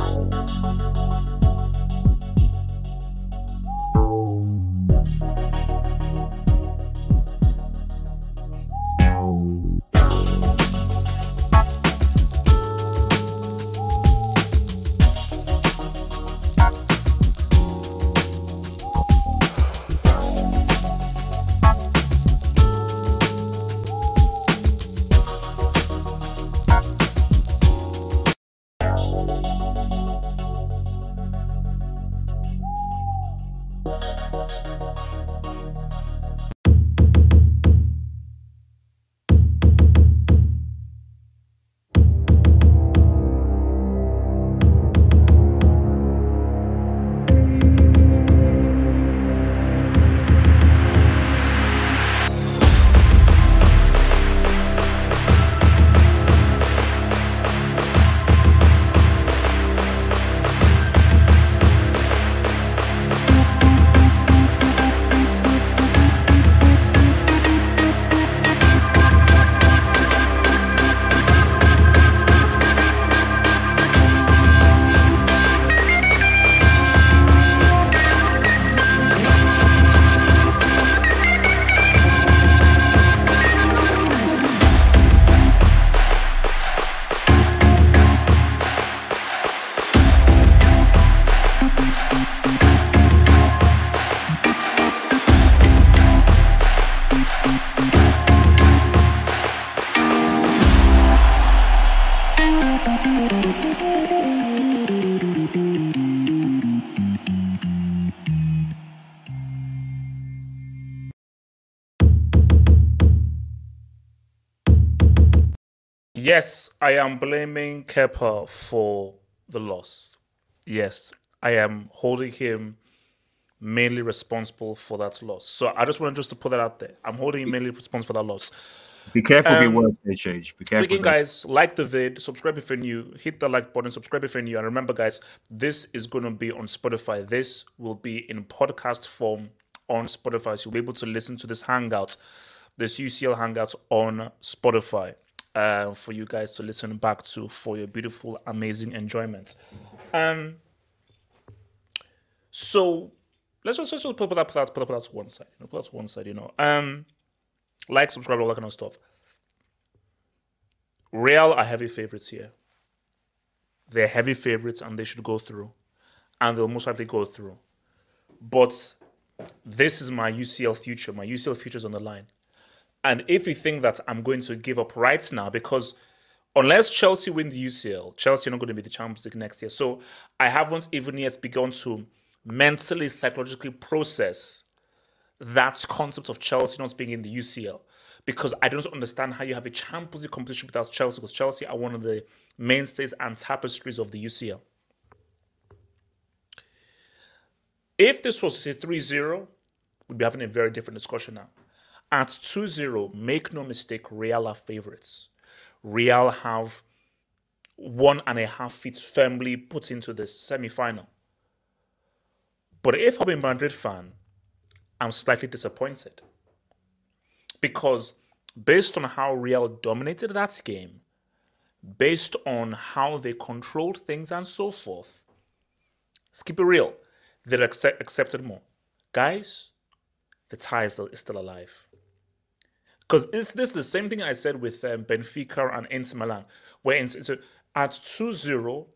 you Yes, I am blaming Kepa for the loss. Yes, I am holding him mainly responsible for that loss. So I just want just to put that out there. I'm holding him mainly responsible for that loss. Be careful, um, be worse, HH. Be careful. Again, guys, like the vid, subscribe if you're new, hit the like button, subscribe if you're new. And remember, guys, this is going to be on Spotify. This will be in podcast form on Spotify. So you'll be able to listen to this hangout, this UCL hangout on Spotify uh, for you guys to listen back to for your beautiful, amazing enjoyment. Um, so let's just, let's just put that, put that, put that to one side. You know, put that to one side. You know, um, like, subscribe, all that kind of stuff. Real are heavy favorites here. They're heavy favorites, and they should go through, and they'll most likely go through. But this is my UCL future. My UCL future is on the line. And if you think that I'm going to give up right now, because unless Chelsea win the UCL, Chelsea are not going to be the Champions League next year. So I haven't even yet begun to mentally, psychologically process that concept of Chelsea not being in the UCL. Because I don't understand how you have a Champions League competition without Chelsea, because Chelsea are one of the mainstays and tapestries of the UCL. If this was a 3 0, we'd be having a very different discussion now. At 2 0, make no mistake, Real are favorites. Real have one and a half feet firmly put into this semi final. But if I'm a Madrid fan, I'm slightly disappointed. Because based on how Real dominated that game, based on how they controlled things and so forth, skip it real, they accept, accepted more. Guys, the tie is still alive. Because this is the same thing I said with um, Benfica and Inter Milan, where it's, it's a, at 2 0,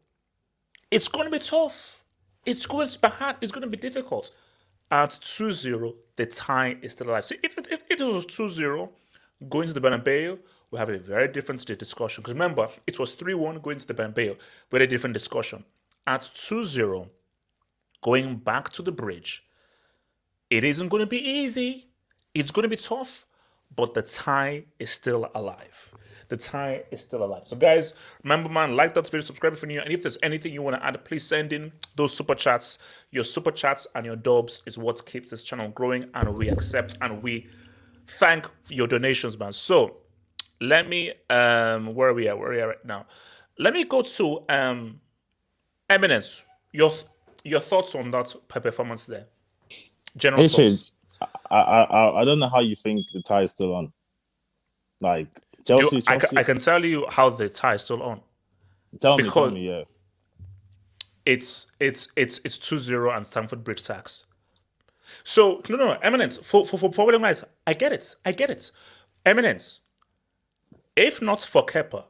it's going to be tough. It's going to be hard. It's going to be difficult. At 2 0, the tie is still alive. So if it, if it was 2 0, going to the Bernabeu, we have a very different discussion. Because remember, it was 3 1 going to the Bernabeu. Very different discussion. At 2 0, going back to the bridge, it isn't going to be easy. It's going to be tough but the tie is still alive. The tie is still alive. So, guys, remember, man, like that video, subscribe if you're new. And if there's anything you want to add, please send in those super chats. Your super chats and your dubs is what keeps this channel growing, and we accept and we thank your donations, man. So, let me, um, where are we at? Where are we at right now? Let me go to um, Eminence. Your your thoughts on that performance there? General hey, thoughts. I, I I don't know how you think the tie is still on. Like Chelsea, Chelsea. I, can, I, can, tell you how the tie is still on. Tell me, tell me, yeah. it's it's it's it's 2-0 and Stamford Bridge sacks. So no no eminence for for for guys, I get it. I get it. Eminence. If not for Kepa,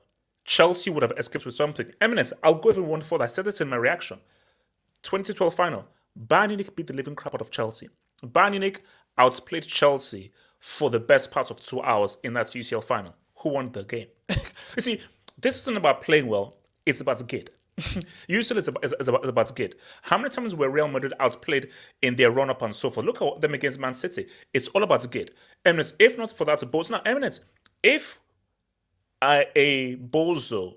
Chelsea would have escaped with something. Eminence, I'll go even one further. I said this in my reaction. 2012 final. Bayern Munich beat the living crap out of Chelsea. Bayern Munich outplayed Chelsea for the best part of two hours in that UCL final. Who won the game? you see, this isn't about playing well, it's about gid. UCL is about, is, is, about, is about. How many times were Real Madrid outplayed in their run up and so forth? Look at them against Man City. It's all about gid. Eminence, if not for that, Bozo, now, Eminence, if a, a Bozo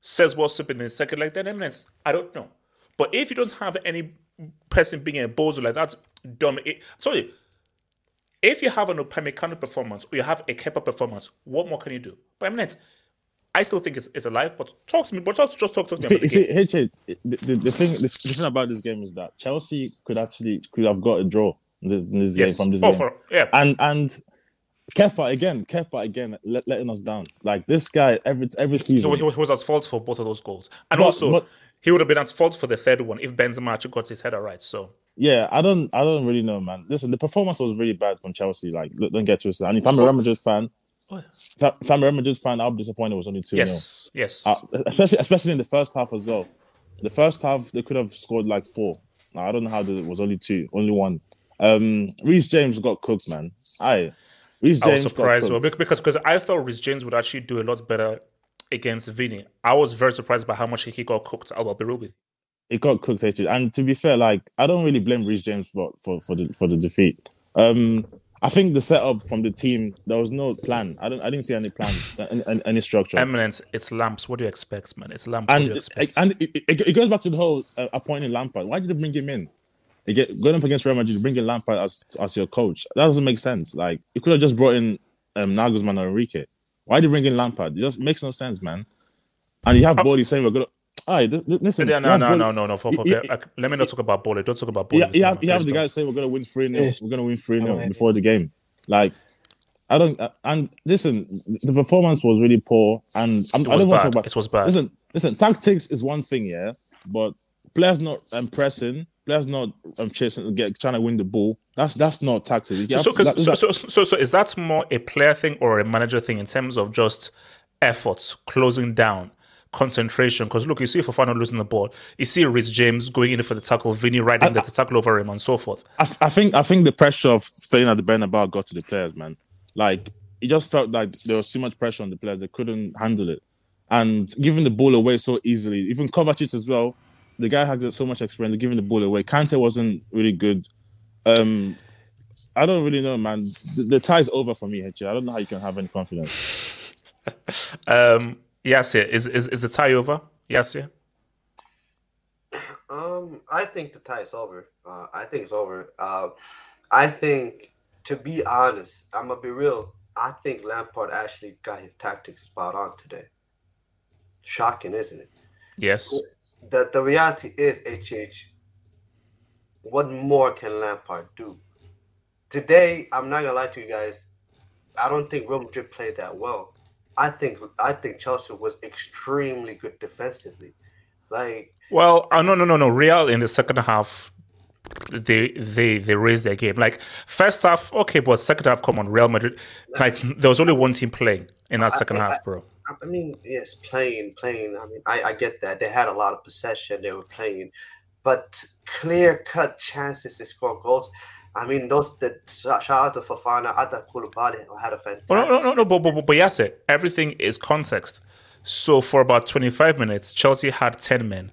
says what's up in the second like that, Eminence, I don't know. But if you don't have any person being a bozo like that, dumb. It, sorry, if you have an Upamecano performance or you have a Kepa performance, what more can you do? But I mean, it's, I still think it's, it's alive. But talk to me. But talk, just talk to me. See, see, H, the, the, the, thing, the, the, thing about this game is that Chelsea could actually could have got a draw in this, in this yes. game from this oh, game. For, yeah, and and. Kepa again, Kepa again, let, letting us down. Like this guy, every every season. So he, he was at fault for both of those goals, and but, also but, he would have been at fault for the third one if Benzema actually got his header right. So yeah, I don't, I don't really know, man. Listen, the performance was really bad from Chelsea. Like, look, don't get twisted. And if I'm a Real Madrid fan, if I'm a Real Madrid fan, I'll be disappointed. It was only two. Yes, yes. Uh, especially, especially in the first half as well. The first half they could have scored like four. Now, I don't know how it was only two, only one. Um, Reece James got cooked, man. I. Reece James I was surprised well, because because I thought Reece James would actually do a lot better against Vini. I was very surprised by how much he got cooked. I'll be real with you. It got cooked, actually. And to be fair, like I don't really blame Reece James for for for the for the defeat. Um, I think the setup from the team there was no plan. I don't. I didn't see any plan, any, any structure. Eminence, it's Lamps. What do you expect, man? It's Lamps. And it, and it, it, it, goes back to the whole uh, appointing Lampard. Why did they bring him in? You get going up against Real Madrid, bringing Lampard as as your coach. That doesn't make sense. Like you could have just brought in um, Nagelsmann or Enrique. Why did you bring in Lampard? It just makes no sense, man. And you have Boehly saying we're gonna. All right, listen. Yeah, no, no, no, no, no, for, for, yeah, yeah, let me not talk about Boehly. Don't talk about Boehly. Yeah, you have, you have the guy saying we're gonna win three 0 We're gonna win three 0 before the game. Like, I don't. And listen, the performance was really poor, and I'm, I do not want to talk about. It was bad. Listen, listen. Tactics is one thing, yeah, but players not um, pressing, players not um, chasing, get trying to win the ball. That's that's not tactics. So, so, that, so, so, so, so, is that more a player thing or a manager thing in terms of just efforts closing down? Concentration. Because look, you see Fofana losing the ball, you see Reece James going in for the tackle, Vinny riding I, the, the tackle over him, and so forth. I, I, think I think the pressure of playing at the Bernabeu got to the players, man. Like it just felt like there was too much pressure on the players; they couldn't handle it, and giving the ball away so easily. Even Kovacic as well. The guy had so much experience giving the ball away. Kante wasn't really good. Um, I don't really know, man. The, the tie's over for me, Hechi. I don't know how you can have any confidence. um, Yes, yeah. Is, is is the tie over? Yes, yeah. Um, I think the tie is over. Uh, I think it's over. Uh, I think, to be honest, I'm gonna be real. I think Lampard actually got his tactics spot on today. Shocking, isn't it? Yes. The the reality is, HH. What more can Lampard do? Today, I'm not gonna lie to you guys. I don't think Real Madrid played that well. I think I think Chelsea was extremely good defensively. Like well, uh, no, no, no, no. Real in the second half, they they they raised their game. Like first half, okay, but second half, come on, Real Madrid. Like there was only one team playing in that second I, half, bro. I mean, yes, playing, playing. I mean, I, I get that they had a lot of possession. They were playing, but clear cut chances to score goals. I mean, those the shout out to Fofana, Ada Koulibaly had a fantastic. No, no, no, no, but, but, but yes, everything is context. So for about 25 minutes, Chelsea had 10 men,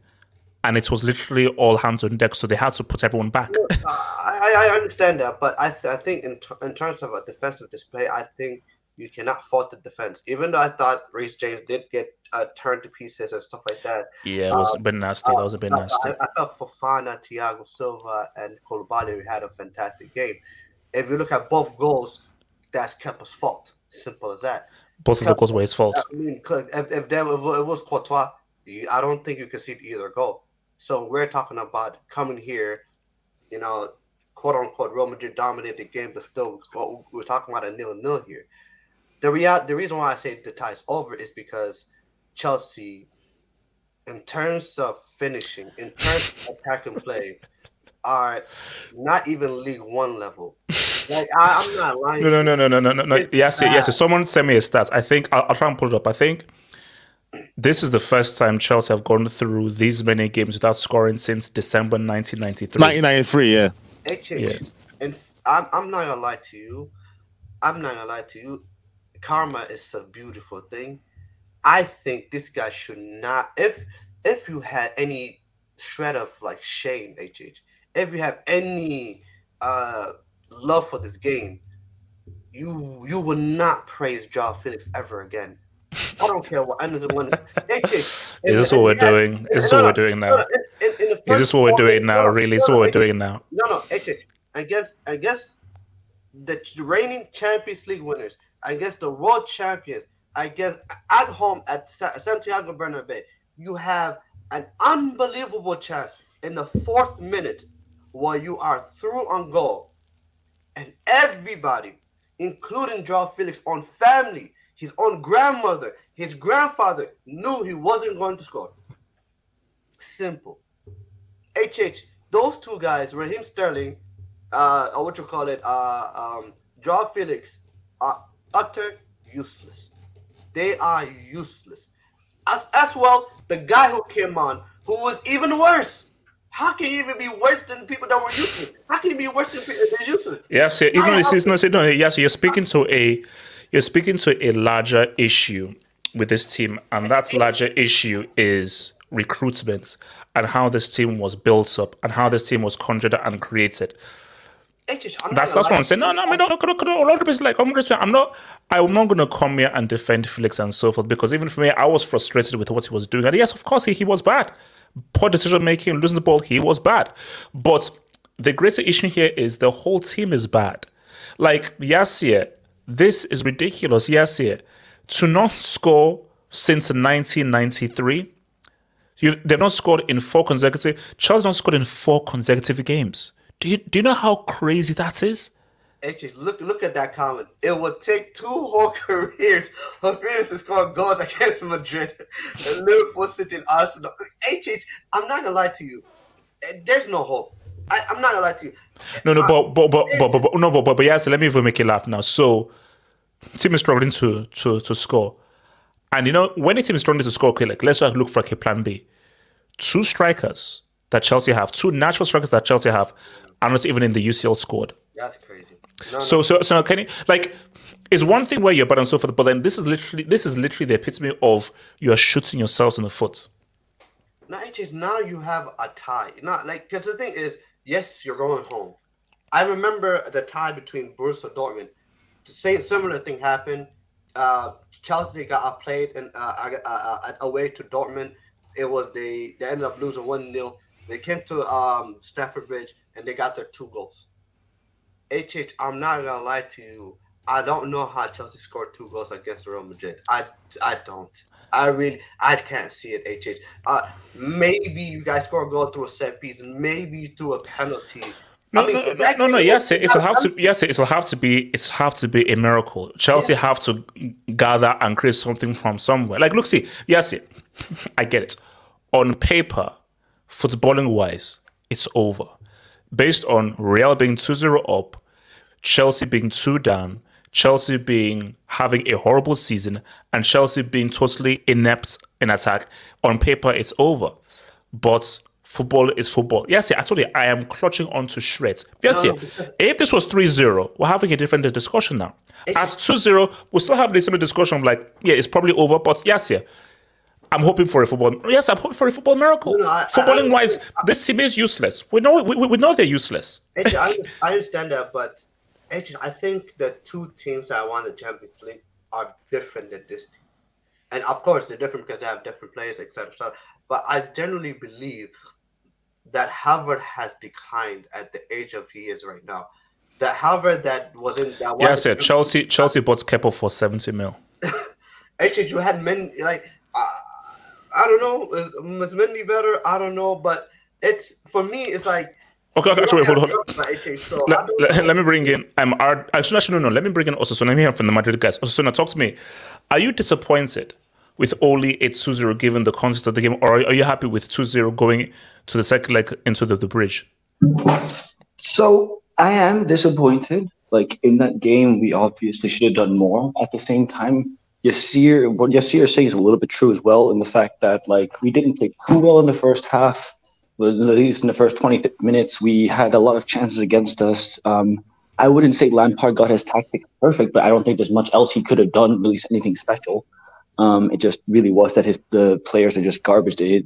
and it was literally all hands on deck. So they had to put everyone back. I, I understand that, but I, th- I think in, t- in terms of a defensive display, I think you cannot fault the defense. Even though I thought Reece James did get uh, turned to pieces and stuff like that. Yeah, it was um, a bit nasty. That was a bit nasty. I, I thought Fofana, Thiago Silva, and Koulibaly had a fantastic game. If you look at both goals, that's Kepa's fault. Simple as that. Both of the goals were his fault. I mean, if, if, there, if it was Courtois, I don't think you could see either goal. So we're talking about coming here, you know, quote unquote, Real Madrid dominated the game, but still we're talking about a nil nil here the real the reason why I say the tie is over is because Chelsea in terms of finishing, in terms of attack and play, are not even League One level. Like I, am not lying. No, no, no, no, no, no, no, no. It's Yes, yes. bad. Someone sent me a stat. I think I'll, I'll try and pull it up. I think this is the first time Chelsea have gone through these many games without scoring since December 1993. 1993, yeah. HH, and I'm, I'm not gonna lie to you. I'm not gonna lie to you. Karma is a beautiful thing. I think this guy should not. If if you had any shred of like shame, HH, if you have any uh love for this game, you you will not praise Joao Felix ever again. I don't care what anyone. HH, Is this what we're doing? Is this what we're doing now? Is this what we're doing now? Really? Is what we're doing now? No, no, HH. I guess, I guess the reigning Champions League winners, Guess the world champions, I guess at home at Sa- Santiago Bernabeu, you have an unbelievable chance in the fourth minute while you are through on goal. And everybody, including Joao Felix, on family, his own grandmother, his grandfather, knew he wasn't going to score. Simple. HH, those two guys, Raheem Sterling, uh, or what you call it, uh, um, Joao Felix, are utter useless. They are useless. As, as well, the guy who came on, who was even worse. How can he even be worse than people that were useless? How can he be worse than people that were useless? Yes, yeah, you know, I- it's, it's, no, it's, no, yes, you're speaking to a, you're speaking to a larger issue with this team, and that larger issue is recruitment and how this team was built up and how this team was conjured and created. I'm That's gonna that's what I'm saying. No, no, I mean, no, no, no, no, a lot of people like I'm just, I'm not, I'm not going to come here and defend Felix and so forth because even for me, I was frustrated with what he was doing. And yes, of course, he, he was bad. Poor decision making, losing the ball, he was bad. But the greater issue here is the whole team is bad. Like Yassir, this is ridiculous. Yassir, to not score since 1993. You, they've not scored in four consecutive. Charles not scored in four consecutive games. Do you do you know how crazy that is? HH, look look at that comment. It would take two whole careers for Felix to score goals against Madrid Liverpool City and Arsenal. HH, I'm not gonna lie to you. Eh, There's no hope. I, I'm not gonna lie to you. No, no, but but but but, but, but no, but but, but yes, let me even make you laugh now. So, team is struggling to to to score, and you know when a team is struggling to score, okay, like let's look for like a plan B. Two strikers that Chelsea have, two natural strikers that Chelsea have, are not even in the UCL squad. That's crazy. No, So so so can you like it's one thing where you're bad and so forth, but then this is literally this is literally the epitome of you are shooting yourselves in the foot. Now it is now you have a tie. Not like because the thing is, yes, you're going home. I remember the tie between Borussia Dortmund. The same similar thing happened. Uh, Chelsea got outplayed and uh, uh, uh, away to Dortmund. It was they they ended up losing one 0 They came to um, Stamford Bridge and they got their two goals. HH, I'm not gonna lie to you. I don't know how Chelsea scored two goals against Real Madrid. I I don't. I really I can't see it. HH. Uh, maybe you guys score a goal through a set piece. Maybe through a penalty. No, I mean, no, no, no, no. Yes, it will have to. Yes, it will have to be. It's have to be a miracle. Chelsea have to gather and create something from somewhere. Like, look, see, yes, it, I get it. On paper, footballing wise, it's over. Based on Real being 2-0 up, Chelsea being two down, Chelsea being having a horrible season, and Chelsea being totally inept in attack. On paper, it's over. But football is football. Yes, yeah, I told you I am clutching onto shreds. Yes, No, yeah. If this was 3-0, we're having a different discussion now. At 2-0, we still have the same discussion. of like, yeah, it's probably over, but yes, yeah. I'm hoping for a football. Yes, I'm hoping for a football miracle. No, no, I- I Footballing wise, this team is useless. We know we, we know they're useless. I, I understand that, but HH, I think the two teams that won the Champions League are different than this team. And of course, they're different because they have different players, etc. etc. But I generally believe that Harvard has declined at the age of he is right now. That Harvard that wasn't that Yes, yeah. Chelsea Chelsea bought Kepa for 70 mil. HH, you had men like uh, I don't know, is, is Mendy better? I don't know, but it's for me, it's like Okay, okay, actually, don't hold on. jobs so Let, let, let me bring in. Um, I'm Art. Actually, actually, no, no. Let me bring in Osasuna. Let me hear from the Madrid guys. Osasuna, talk to me. Are you disappointed with only a 2-0 given the context of the game, or are you happy with 2-0 going to the second leg into the, the bridge? So I am disappointed. Like in that game, we obviously should have done more. At the same time, Yasir, what Yasir is saying is a little bit true as well in the fact that like we didn't play too well in the first half. At least in the first 20 minutes, we had a lot of chances against us. Um, I wouldn't say Lampard got his tactics perfect, but I don't think there's much else he could have done, least anything special. Um, it just really was that his the players are just garbage. They,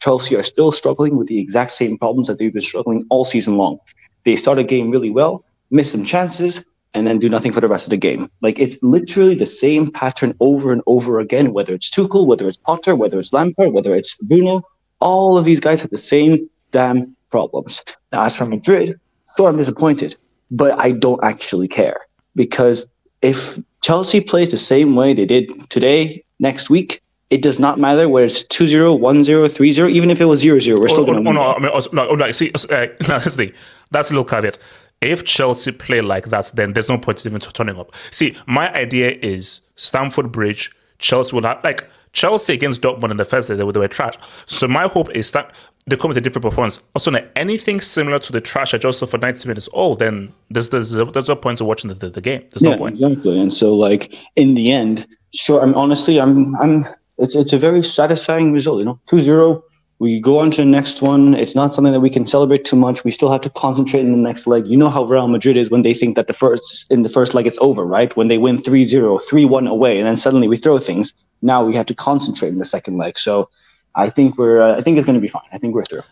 Chelsea are still struggling with the exact same problems that they've been struggling all season long. They start a game really well, miss some chances, and then do nothing for the rest of the game. Like it's literally the same pattern over and over again. Whether it's Tuchel, whether it's Potter, whether it's Lampard, whether it's Bruno, all of these guys have the same damn problems. Now, as for Madrid, so I'm disappointed, but I don't actually care because if Chelsea plays the same way they did today, next week, it does not matter whether it's 2 0, 1 0, 3 0, even if it was 0 0, we're still oh, going to oh, win. no, I mean, also, no, no, see, uh, no, that's the thing. That's a little caveat. If Chelsea play like that, then there's no point in even turning up. See, my idea is Stamford Bridge, Chelsea will have, like, Chelsea against Dortmund in the first day, they were, they were trash. So my hope is that they come with a different performance. Also, now, anything similar to the trash I just saw for 90 minutes, oh, then there's there's, there's no point in watching the, the, the game. There's yeah, no point. exactly. And so, like, in the end, sure, I'm honestly, I'm, I'm, it's, it's a very satisfying result, you know, 2 0. We go on to the next one. It's not something that we can celebrate too much. We still have to concentrate in the next leg. You know how Real Madrid is when they think that the first in the first leg it's over, right? When they win 3-0, 3-1 away, and then suddenly we throw things. Now we have to concentrate in the second leg. So I think we're uh, I think it's going to be fine. I think we're through.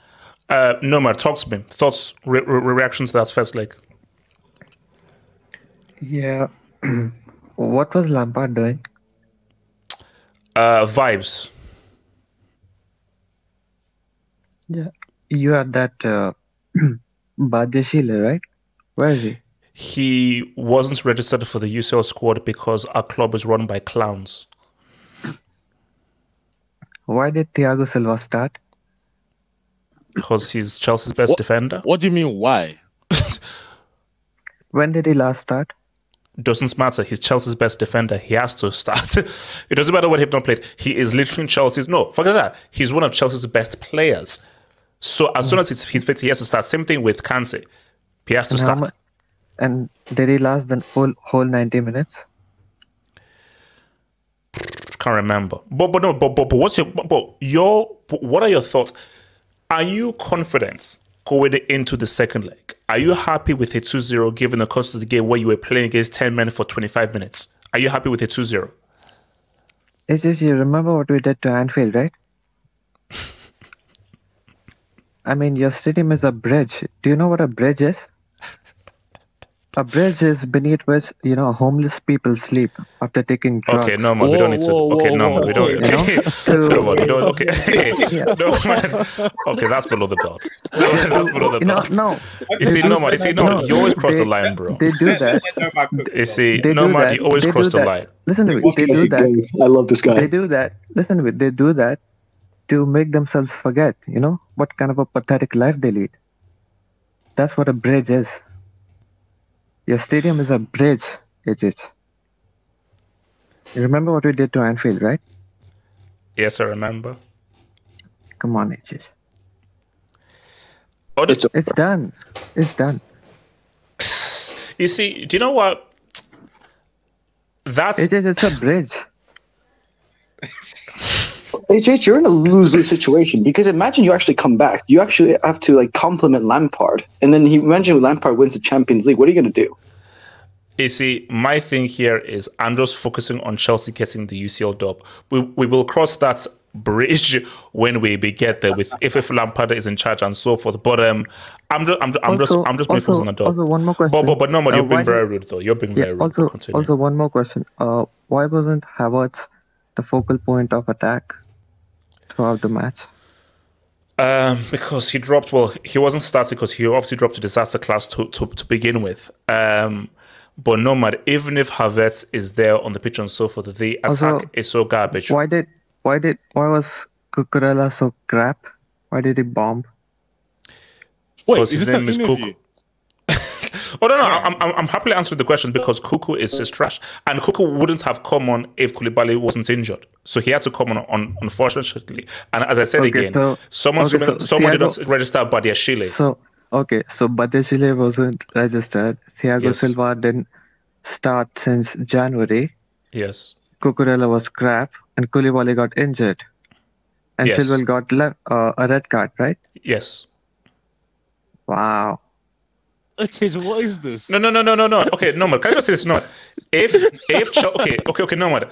Uh, Nomad, talk to me. Thoughts, re- re- reactions to that first leg? Yeah. what was Lampard doing? Uh, vibes. Yeah. You had that uh, Badiashile, right? Where is he? He wasn't registered for the UCL squad because our club is run by clowns. Why did Thiago Silva start? Because he's Chelsea's best What- defender. What do you mean? Why? When did he last start? Doesn't matter. He's Chelsea's best defender. He has to start. it doesn't matter what he's not played. He is literally Chelsea's. No, forget that. He's one of Chelsea's best players. So as soon mm. as he's, he's fit, he has to start. Same thing with Kante. He has to And start. mu- And did he last the whole whole 90 minutes? can't remember. But but no, but but, but what's your but, but your what are your thoughts? Are you confident going into the second leg? Are you happy with a 2-0 given the cost of the game where you were playing against 10 men for 25 minutes? Are you happy with a 2-0? It's just you remember what we did to Anfield, right? I mean, your stadium is a bridge. Do you know what a bridge is? A bridge is beneath which you know homeless people sleep after taking drugs. Okay, no man, we don't need to. Whoa, okay, whoa, no man, we don't. whoa, you know? Okay, So- no man, we don't. Okay, no man. Okay, that's below the belt. that's below the You know, belt. no, You see, no man. You see, no, No, you always cross the line, bro. they do that. You see, They no do man, you always They cross the line. Listen to me. They do that. I love this guy. They do that. Listen to me. They do that to make themselves forget. You know what kind of a pathetic life they lead. That's what a bridge is. Your stadium is a bridge, Ajit. You remember what we did to Anfield, right? Yes, I remember. Come on, Ajit. Oh, It's a- It's done. It's done. You see, do you know what? That's Ajit, it's a bridge. HH, you're in a lose-lose situation because imagine you actually come back. You actually have to like compliment Lampard, and then he imagine Lampard wins the Champions League. What are you going to do? you see. My thing here is I'm just focusing on Chelsea getting the UCL dub. We we will cross that bridge when we be get there with if if Lampard is in charge and so forth. But um, I'm just I'm just I'm just I'm just being focused on the dub. also one more question. but but no, man, Uh, you're being why very did- rude though. You're being Yeah. very rude. Also, Continue. also one more question. Uh, why wasn't Havertz the focal point of attack throughout the match? Um, because he dropped. Well, he wasn't starting because he obviously dropped to disaster class to to, to begin with. Um, but no matter, even if Havertz is there on the pitch and so forth, the attack Also, is so garbage. Why did why did why was Cucurella so crap? Why did he bomb? Wait, is his this an name is interview? Cook. Oh no, no, I'm, I'm, I'm happily answering the question because Cuckoo is just trash, and Cuckoo wouldn't have come on if Koulibaly wasn't injured, so he had to come on, on unfortunately. And as I said Okay, again, so- someone okay, someone, so someone did not register Badiashile. So okay, so Badiashile wasn't registered. Thiago Yes. Silva didn't start since January. Yes, Cucurella was crap, and Koulibaly got injured, and Yes. Silva got uh, a red card, right? yes. Wow. HH, what is this? No, no, no, no, no, no. Okay, no, man. Can I just say this? No, if if Chel- okay, okay, okay, no, man.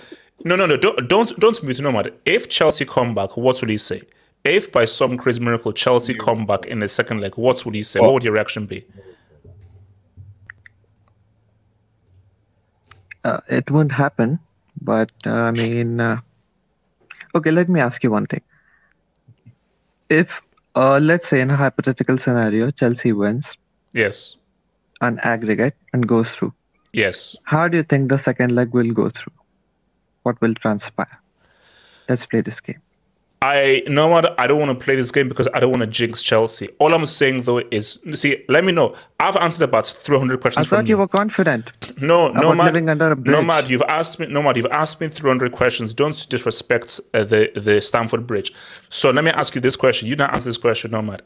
No, no, no. Don't don't don't mute, no, man. If Chelsea come back, what will he say? If by some crazy miracle Chelsea come back in the second leg, what would he say? What would your reaction be? Uh, it won't happen, but uh, I mean, uh, okay. Let me ask you one thing. If uh, let's say in a hypothetical scenario, Chelsea wins Yes, on aggregate and goes through, yes. how do you think the second leg will go through? What will transpire? Let's play this game. I know what I don't want to play this game because I don't want to jinx Chelsea. All I'm saying though is, see, let me know. I've answered about 300 I questions from thought you were confident. No, no, about Matt. living under a No, bridge. You've asked me. No, Matt. You've asked me 300 questions. Don't disrespect uh, the the Stamford Bridge. So let me ask you this question. You don't answer this question, no, Matt.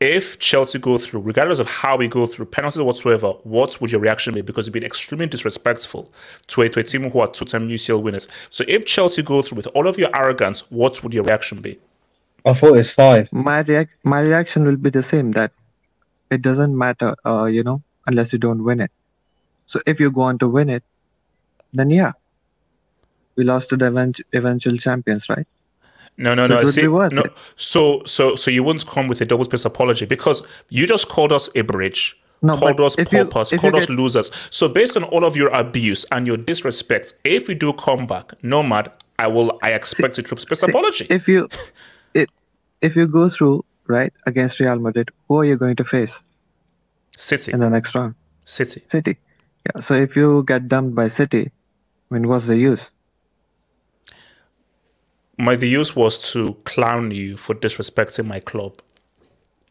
If Chelsea go through, regardless of how we go through, penalties whatsoever, what would your reaction be? Because you've been extremely disrespectful to a, to a team who are two-time UCL winners. So if Chelsea go through with all of your arrogance, what would your reaction be? I thought it's five. My react my reaction will be the same. That it doesn't matter, uh, you know, unless you don't win it. So if you go on to win it, then yeah, we lost to the event- eventual champions, right? No, no, no. it would See, no. it. So, so, so you wouldn't come with a double space apology because you just called us a bridge, No, called us paupers, called us get- losers. So, based on all of your abuse and your disrespect, if we do come back, Nomad, I will. I expect a triple space apology. If you if if you go through right against Real Madrid, who are you going to face City, in the next round? City. City. Yeah. So if you get dumped by City, I mean, what's the use? My the use was to clown you for disrespecting my club.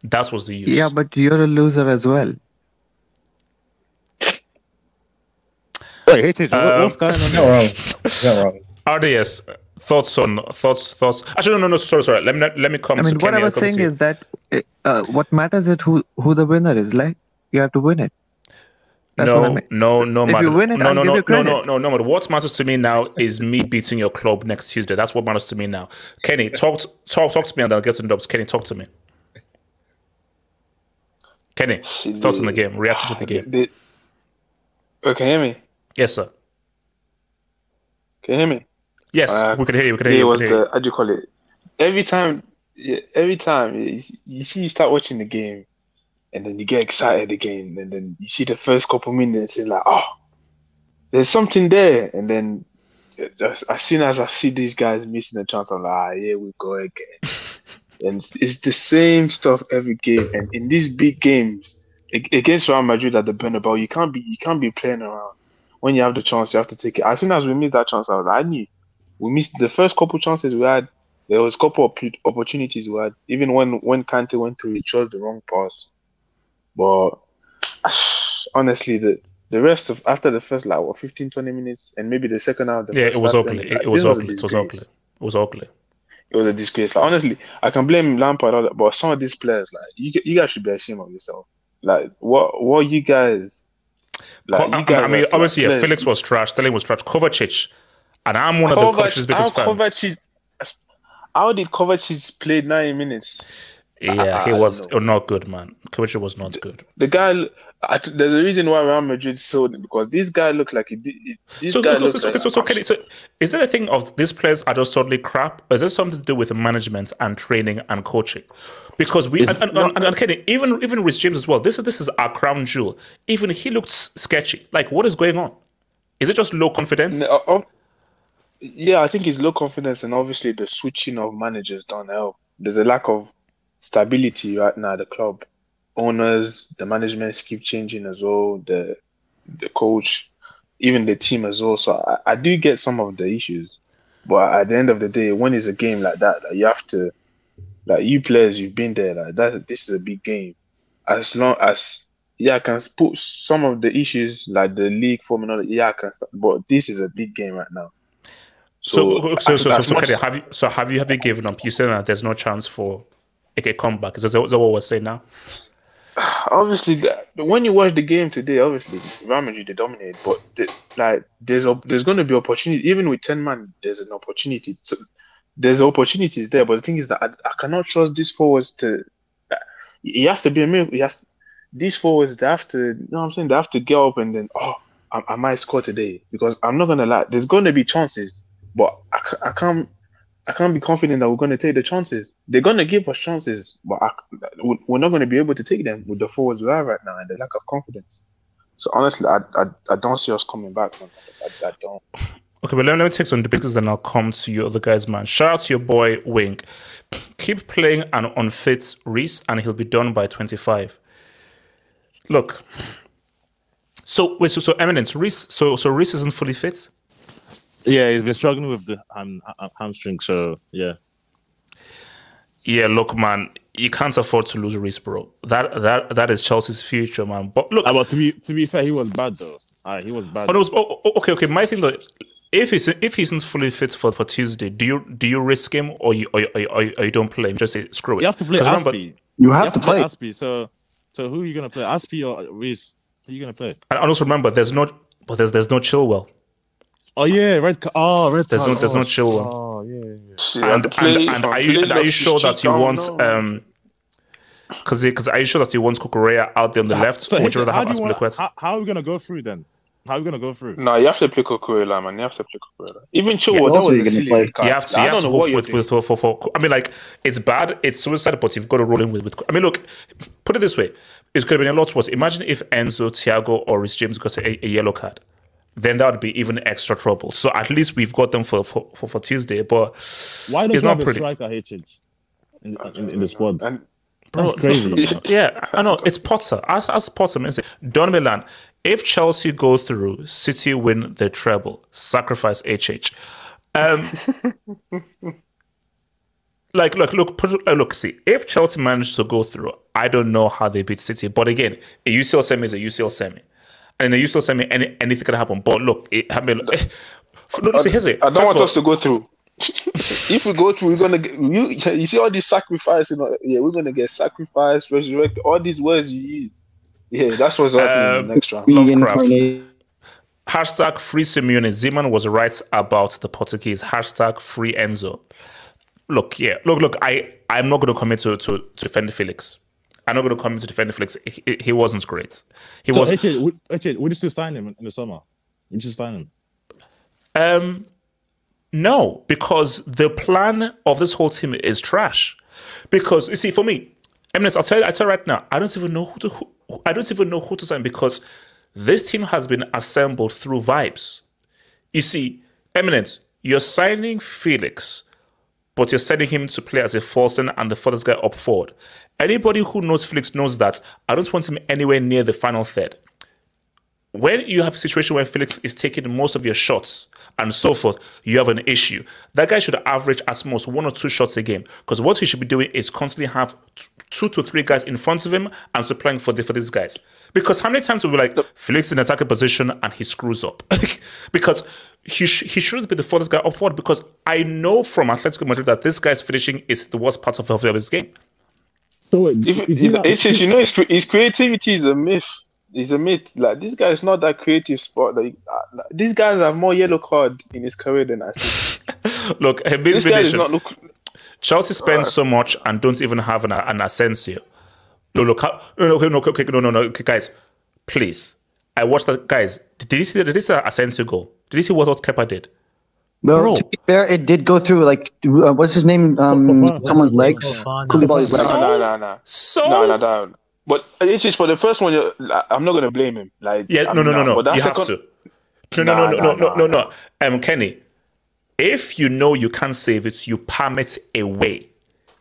That was the use. Yeah, but you're a loser as well. Wait, HH, what, Um, what's going on? Not There? wrong. Not wrong. RDS thoughts on thoughts thoughts. Actually, no, no, no. Sorry, sorry. Let me let me come I to mean, what Kenny. I was saying is that uh, what matters is who who the winner is. Like you have to win it. That's what I no, mean. no, no, If man. you win it, no, I'll no, give no, no, no, no, no, man. What matters to me now is me beating your club next Tuesday. That's what matters to me now. Kenny, talk, talk, talk to me, and then I'll get to the dubs. Kenny, talk to me. Kenny, thoughts on the game, reaction to the game. The, oh, can you hear me? Yes, sir. Can you hear me? Yes, Uh, we can hear you. We can hear you. We was hear the you. how do you call it? Every time, yeah, every time you, you see you start watching the game, and then you get excited again, and then you see the first couple minutes, and like, oh, there's something there, and then just, as soon as I see these guys missing a chance, I'm like, ah, here we go again. and it's, the same stuff every game, and in these big games against Real Madrid at the Bernabeu, you can't be you can't be playing around. When you have the chance, you have to take it. As soon as we missed that chance, I was like, I knew we missed the first couple chances we had. There was a couple of opportunities we had. Even when when Kante went through, he chose the wrong pass. But honestly, the the rest of after the first like what 15, 20 minutes, and maybe the second half, the Yeah, it was ugly. It, it was ugly. It was ugly. It was ugly. It was a disgrace. Like honestly, I can blame Lampard, but some of these players, like you, you guys should be ashamed of yourself. Like what what you guys. Like, Co- you I, guys I mean, obviously, yeah, players- Felix was trash. Sterling was trash. Kovacic, and I'm one of the Kovacic's biggest how fans. How did Kovacic play nine minutes? Yeah, I- he I was don't good, man. Kovacic was not good. The guy, I, there's a reason why Real Madrid sold him because this guy looked like he did. This So, guy so, looks so, like so, so, Kenny, so is it a thing of these players are just totally crap, or is it something to do with management and training and coaching? Because we and, and, and, and Kenny, even even Reece James as well. This is this is our crown jewel. Even he looked sketchy. Like, what is going on? Is it just low confidence? No, uh, uh, yeah, I think it's low confidence and obviously the switching of managers don't help. There's a lack of stability right now at the club. Owners, the management keep changing as well. The the coach, even the team as well. So I, I do get some of the issues, but at the end of the day, when it's a game like that, like you have to, like you players, you've been there. Like that, this is a big game. As long as yeah, I can put some of the issues like the league form and all. Yeah, I can, but this is a big game right now. So, So, so, so, so, so, much- have you, so have you have you given up? You said that there's no chance for a comeback. Is that, is that what we're saying now? obviously, when you watch the game today, obviously Real Madrid they dominate, but like there's a, there's going to be opportunity even with ten man. There's an opportunity. So, there's opportunities there, but the thing is that I, I cannot trust these forwards to. Uh, he has to be a miracle. He has these forwards. They have to. You know what I'm saying? They have to get up and then oh, I, I might score today because I'm not gonna lie. There's going to be chances, but I, I can't. I can't be confident that we're going to take the chances. They're going to give us chances, but I, we- we're not going to be able to take them with the forwards we have right now and the lack of confidence. So honestly, I I, I don't see us coming back. Man. I, I don't. Okay, but let, let me take some debates then I'll come to you other guys, man. Shout out to your boy Wink. Keep playing an unfit Reece and he'll be done by 25. Look. So wait, so so Eminence, Reece so so Reece isn't fully fit? Yeah, he's been struggling with the ham, ham- hamstring. So yeah, Yeah, look, man, you can't afford to lose Reece, bro. That that that is Chelsea's future, man. But look, Ah, but to be to be fair, he was bad though. Ah, he was bad. Oh, no, oh, oh, okay, okay. My thing though, if he's if he isn't fully fit for, for Tuesday, do you do you risk him or you or, you- or, or, or you don't play him? Just say screw it. You have to play 'Cause remember- Aspie. You have to play. Aspie. So so who are you gonna play? Aspie or Reece? Who are you gonna play? And also remember, there's no but there's there's no Chilwell. Oh yeah, red. Ca- oh, red. There's card. no there's no Oh, Chilwell. Oh yeah, yeah. See, And and, and are you and are you sure that you want know. um because because are you sure that you want Cucurella out there on the left, So or would you Hitler, rather how, have you wanna, Azpilicueta? how, how are we gonna go through then? How are we gonna go through? No, you have to play Cucurella, man. You have to play Cucurella. Even Chilwell, Who that was gonna silly play? card. You have to, I you have to know what with, with for, for, for I mean like it's bad, it's suicide, but you've got to roll in with, with I mean look, put it this way. It could have been a lot worse. Imagine if Enzo, Thiago, or Reece James got a, a yellow card. Then that would be even extra trouble. So at least we've got them for for, for, for Tuesday. But Why don't It's you not have a pretty. striker HH in, in, in the squad? And That's crazy. yeah, I know it's Potter. As, as Potter means, Don Milan. If Chelsea go through, City win the treble. Sacrifice HH. Um, like, look, look, put, uh, look. See, if Chelsea manage to go through, I don't know how they beat City. But again, a UCL semi is a UCL semi, and in a UCL semi, any, anything can happen. But look, it, happened. eh, no, see, here's it. I don't want us to go through. if we go through, we're gonna get you. You see all these sacrifices. You know, yeah, we're gonna get sacrificed, resurrected. All these words you use. Yeah, that's what's happening in Um, the next round. Lovecraft. Hashtag free Simeone. Zeman was right about the Portuguese. Hashtag free Enzo. Look, yeah, look, look. I I'm not going to commit to to, to defend Felix. I'm not going to commit to defend Felix. He, he- wasn't great. He So was. HH, would, HH, would you still sign him in the summer? Would you sign him? Um, no, because the plan of this whole team is trash. Because you see, for me, Eminence, I'll tell you, I tell you right now, I don't even know who to, who, I don't even know who to sign because this team has been assembled through vibes. You see, Eminence, you're signing Felix, but you're sending him to play as a false and the furthest guy up forward. Anybody who knows Felix knows that I don't want him anywhere near the final third when you have a situation where Felix is taking most of your shots and so forth, you have an issue. That guy should average at most one or two shots a game because what he should be doing is constantly have two to three guys in front of him and supplying for, the, for these guys. Because how many times will be like Felix in attacking position and he screws up? because he, sh- he shouldn't be the furthest guy up forward because I know from Atletico Madrid that this guy's finishing is the worst part of, of his game. So wait, If, is if, not- it's just, you know, his, his creativity is a myth. It's a myth. Like this guy is not that creative sport. Like uh, these guys have more yellow card in his career than I see. Look, uh, This Bisbee guy is not look. Chelsea spends so much and don't even have an, an Asensio. No, look, no, no, no, okay, no, no, no, okay, guys, please. I watched that, guys. Did you see? Did you see that Asensio goal? Did you see what what Kepa did? Well, Bro. to be fair, it did go through like uh, what's his name? Um, someone's leg. Koulibaly's leg. No, no, no, no, So no, no, no. But it's just for the first one. I'm not gonna blame him. Like yeah, no, no, mean, no, no. But that You have second- to. No, no, no, Nah, no, no, nah, no, no, no. Um, Kenny, if you know you can't save it, you palm it away.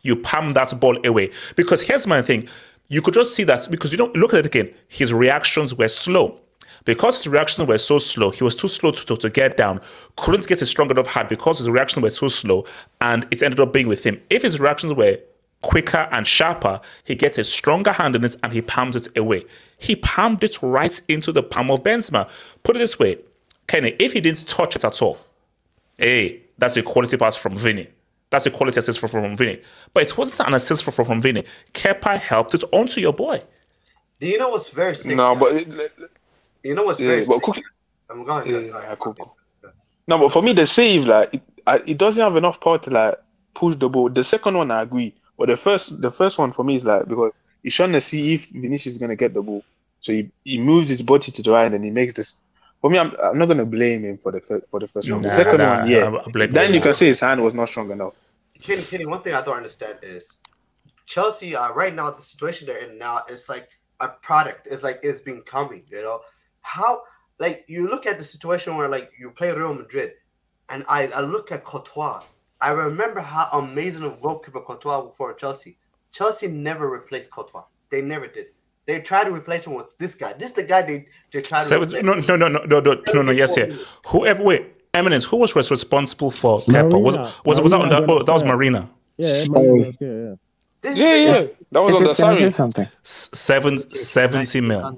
You palm that ball away. Because here's my thing: you could just see that because you don't look at it again. His reactions were slow. Because his reactions were so slow, he was too slow to, to, to get down, couldn't get a strong enough hand because his reactions were so slow, and it ended up being with him. If his reactions were quicker and sharper, he gets a stronger hand in it and he palms it away. He palmed it right into the palm of Benzema. Put it this way, Kenny, if he didn't touch it at all, hey, that's a quality pass from Vinny. That's a quality assist from, from Vinny. But it wasn't an assist from, from Vinny. Kepa helped it onto your boy. Do you know what's very sick? No, but it- you know what's yeah, very but sick? Cook- I'm going. Yeah, go- go yeah, cool, cool. No, but for me, the save, like, it, I, it doesn't have enough power to like push the ball. The second one, I agree, but the first, the first one for me is like because he's trying to see if Vinicius is gonna get the ball, so he, he moves his body to the right and he makes this. For me, I'm, I'm not gonna blame him for the fir- for the first one. The Nah, second nah, one, yeah. I- I blame then him. you can say his hand was not strong enough. Kenny, Kenny, one thing I don't understand is Chelsea. Uh, right now, the situation they're in now is like a product. It's like it's been coming. You know how? Like you look at the situation where like you play Real Madrid, and I, I look at Courtois. I remember how amazing of goalkeeper Courtois for Chelsea. Chelsea never replaced Courtois. They never did they try to replace him with this guy. This is the guy they they try so, to. No, no, no, no, no, no, no, no. Yes, yeah. Whoever, wait, Eminence, who was responsible for Kepa? Was was Marina, was that on that? Oh, that was Marina. Yeah, Marina, yeah, yeah. This yeah, yeah. That was on the salary. Something. 70, 70 mil.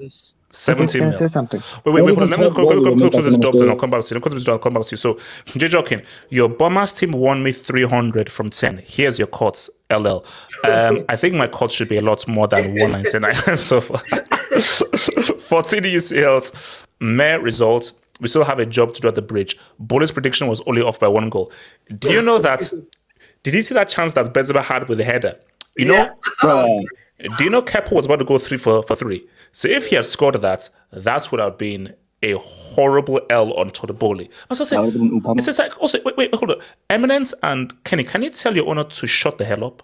70 Can I mil. say something? Wait, wait, wait, hold on. Let me What go, go, go, go point? to this What and I'll come back to you. I'll come to this, I'll come back to you. So, J Joking, your Bombers team won me 300 from 10. Here's your cuts, LL. Um, I think my cut should be a lot more than 199 so far. 14 UCLs, meh results. We still have a job to do at the bridge. Bullet's prediction was only off by one goal. Do you know that? Did you see that chance that Benzema had with the header? You know, Yeah. Do you know Kepa was about to go three for, for three? So if he had scored that, that would have been a horrible L on Todd Boehly. I was That saying, would've it's just like, also, wait, wait, hold on. Eminence and Kenny, can you tell your owner to shut the hell up?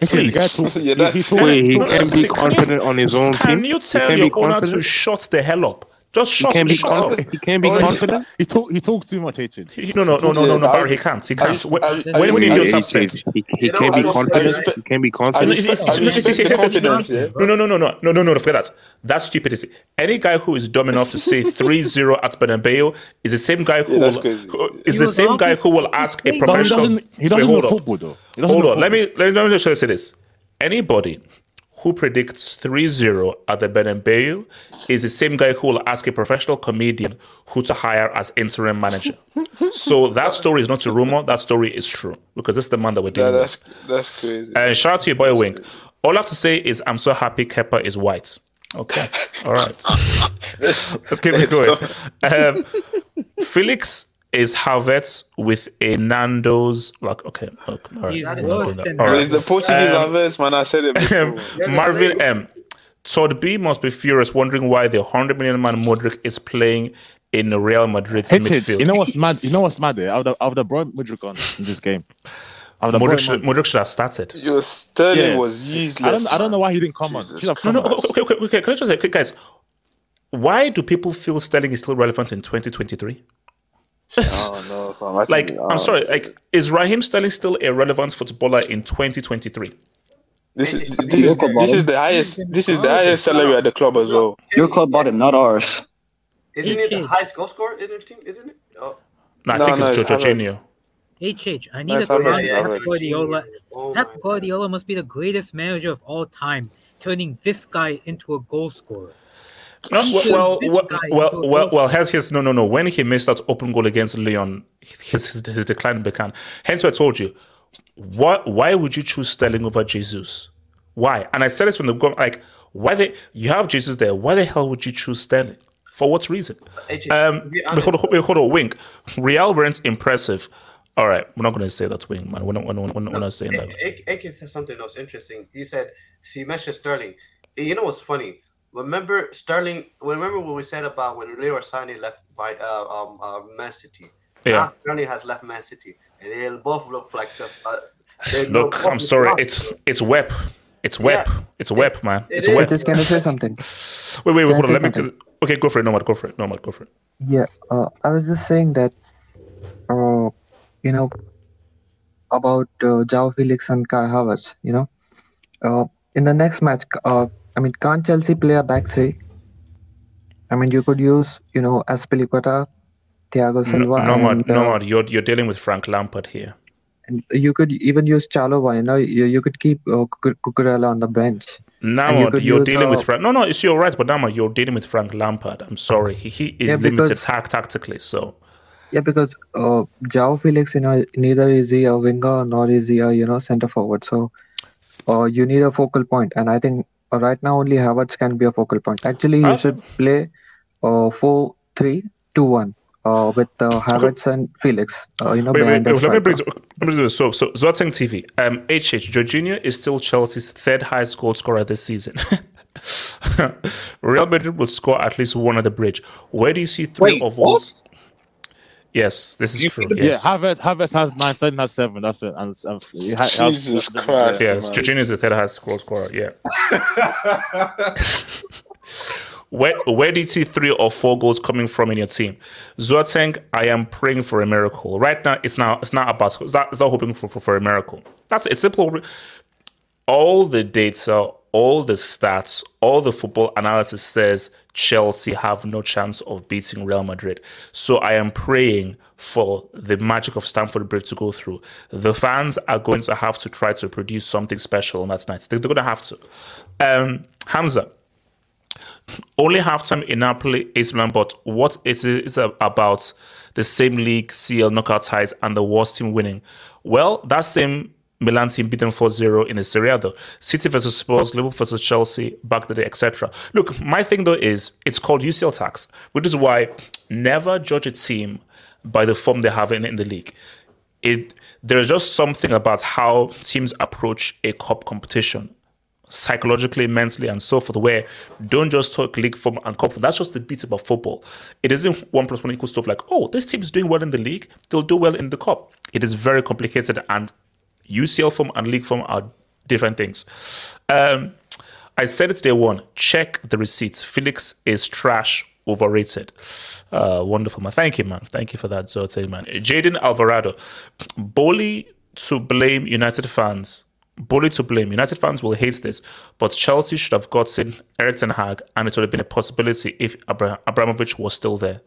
It's Please. the Yeah, that- he, he talk, he No, no, can be can you- confident on his own Can team. you tell can your be owner to shut the hell up? Just He shut, can be shut up. He can be Oh, confident. he talk he talks too much, HH. He- No, no, no, no, no, no, Barry, he can't. He can't. I- When, I- I- when, when you I- don't I- have sense. He, he You know, can I be respect- confident. respect- He can be confident. It's- it's- I it's- it's- respect the it's- confidence, yeah. No, no, no, no, no, no, no, no, forget that. That's stupidity. Any guy who is dumb enough to say 3-0 at Bernabeu is the same guy who Yeah, will who- is He the same guy who will ask a playing. But he professional. doesn't he doesn't know football though. Hold on. Let me let me just say this. Anybody who predicts 3-0 at the Bernabeu is the same guy who will ask a professional comedian who to hire as interim manager. so that story is not a rumor. That story is true because this is the man that we're Yeah, dealing with. that's that's crazy. And shout out to your boy Wink. All I have to say is I'm so happy Kepa is white. Okay. All right. Let's keep it going. Um, Felix is Havertz with a Nando's. Like, okay. okay all right. He's worse than All It's the Portuguese Um, um, man. I said it before. Marvin M. Todd B must be furious, wondering why the 100 million man Modric is playing in Real Madrid's HH, midfield. you know what's mad? You know what's mad there? I would have, I would have brought Mudryk on in this game. I would Modric should. Modric should have started. Your Sterling Yeah. was useless. I don't I don't know why he didn't come on. Jesus. Should have No, come no, on. okay, okay, okay. Can I just say, okay, guys, why do people feel Sterling is still relevant in 2023? Oh no, fam. I Like, think, I'm sorry, like, is Raheem Sterling still a relevant footballer in 2023? This is This this is this is the highest this is the highest salary at the club as well. Your club bought him, not ours. Isn't it the highest goal scorer in the team? Isn't it? Oh, No, I No, think no, it's it's Jorginho. HH, I need Nice to average, comment yeah, Pep average. Guardiola. oh Pep Guardiola must be the greatest manager of all time, turning this guy into a goal scorer. No, well, well, well, well, well, here's his no, no, no. When he missed that open goal against Lyon, his, his, his decline began. Hence, I told you, what? Why would you choose Sterling over Jesus? Why? And I said this from the go. Like, why they? You have Jesus there. Why the hell would you choose Sterling? For what reason? Um, hold on, hold on, wink. Real weren't impressive. All right, we're not going to say that wing, man. We're not, we're not, we're not, we're not saying that. A- A- said something that was interesting. He said he mentioned Sterling. You know what's funny? Remember Sterling? Remember what we said about when Leroy Sané left by uh, um, uh, Man City? Yeah. Now Sterling has left Man City, and they both look like the. Uh, they Look, both I'm sorry. rough. It's it's web. It's web. Yeah. It's web, It's- man. it It's is. web. Just can I say something? Wait, wait, wait. Hold on. say Let me. something? Okay, go for it. No, go for it. No, go for it. Yeah, uh, I was just saying that, uh, you know, about uh, João Felix and Kai Havertz. You know, uh, in the next match, uh, I mean, can't Chelsea play a back three? I mean, you could use, you know, Azpilicueta, Thiago No, Silva, Nomad, and, uh, Nomad, you're you're dealing with Frank Lampard here. and you could even use Chalobah. You know, you, you could keep uh, Cucurella on the bench. And you Now you're dealing uh, with Frank. No, no, it's you're right, but now you're dealing with Frank Lampard. I'm sorry, he, he is Yeah, limited tactically. So Yeah, because uh, João Felix, you know, neither is he a winger nor is he a you know center forward. So, uh, you need a focal point, and I think right now only Havertz can be a focal point. Actually, you Huh? should play uh four three two one uh with uh, Havertz and Felix. Uh, you know, wait, wait, behind the wait, let me bring let me do. So so Zoteng TV. Um, HH Jorginho is still Chelsea's third highest goal scorer this season. Real Madrid will score at least one at the bridge. Where do you see three Wait, of what? Those? Yes, this is You true. see Yes. Yeah, Havertz, Havertz has nine, Sterling has seven. That's it. And, and he ha- has- Jesus Christ. Yes, man. Jorginho is the third highest goal scorer. Yeah. Where where do you see three or four goals coming from in your team? Zuateng, I am praying for a miracle. Right now, it's not it's not about it's not, it's not hoping for, for, for a miracle. That's it's simple. All the data, all the stats, all the football analysis says Chelsea have no chance of beating Real Madrid. So I am praying for the magic of Stamford Bridge to go through. The fans are going to have to try to produce something special on that night. They're going to have to. Um, Hamza, only halftime in Napoli, AC Milan, but what is is it about the same league, CL knockout ties, and the worst team winning? Well, that same Milan team beat them 4-0 in the Serie A though. City versus Spurs, Liverpool versus Chelsea, back the day, etc. Look, my thing though is it's called UCL tax, which is why never judge a team by the form they have in, in the league. It there's just something about how teams approach a cup competition psychologically, mentally, and so forth, where don't just talk league form and cup. That's just the bit about football. It isn't one plus one equals stuff like, oh, this team is doing well in the league, they'll do well in the cup. It is very complicated, and UCL form and league form are different things. Um, I said it day one. Check the receipts. Felix is trash, overrated. Uh, wonderful, man. Thank you, man. Thank you for that, Zote, man. Jaden Alvarado. Bully to blame United fans. Bully to blame. United fans will hate this, but Chelsea should have gotten Erik Ten Hag, and it would have been a possibility if Abra- Abramovich was still there.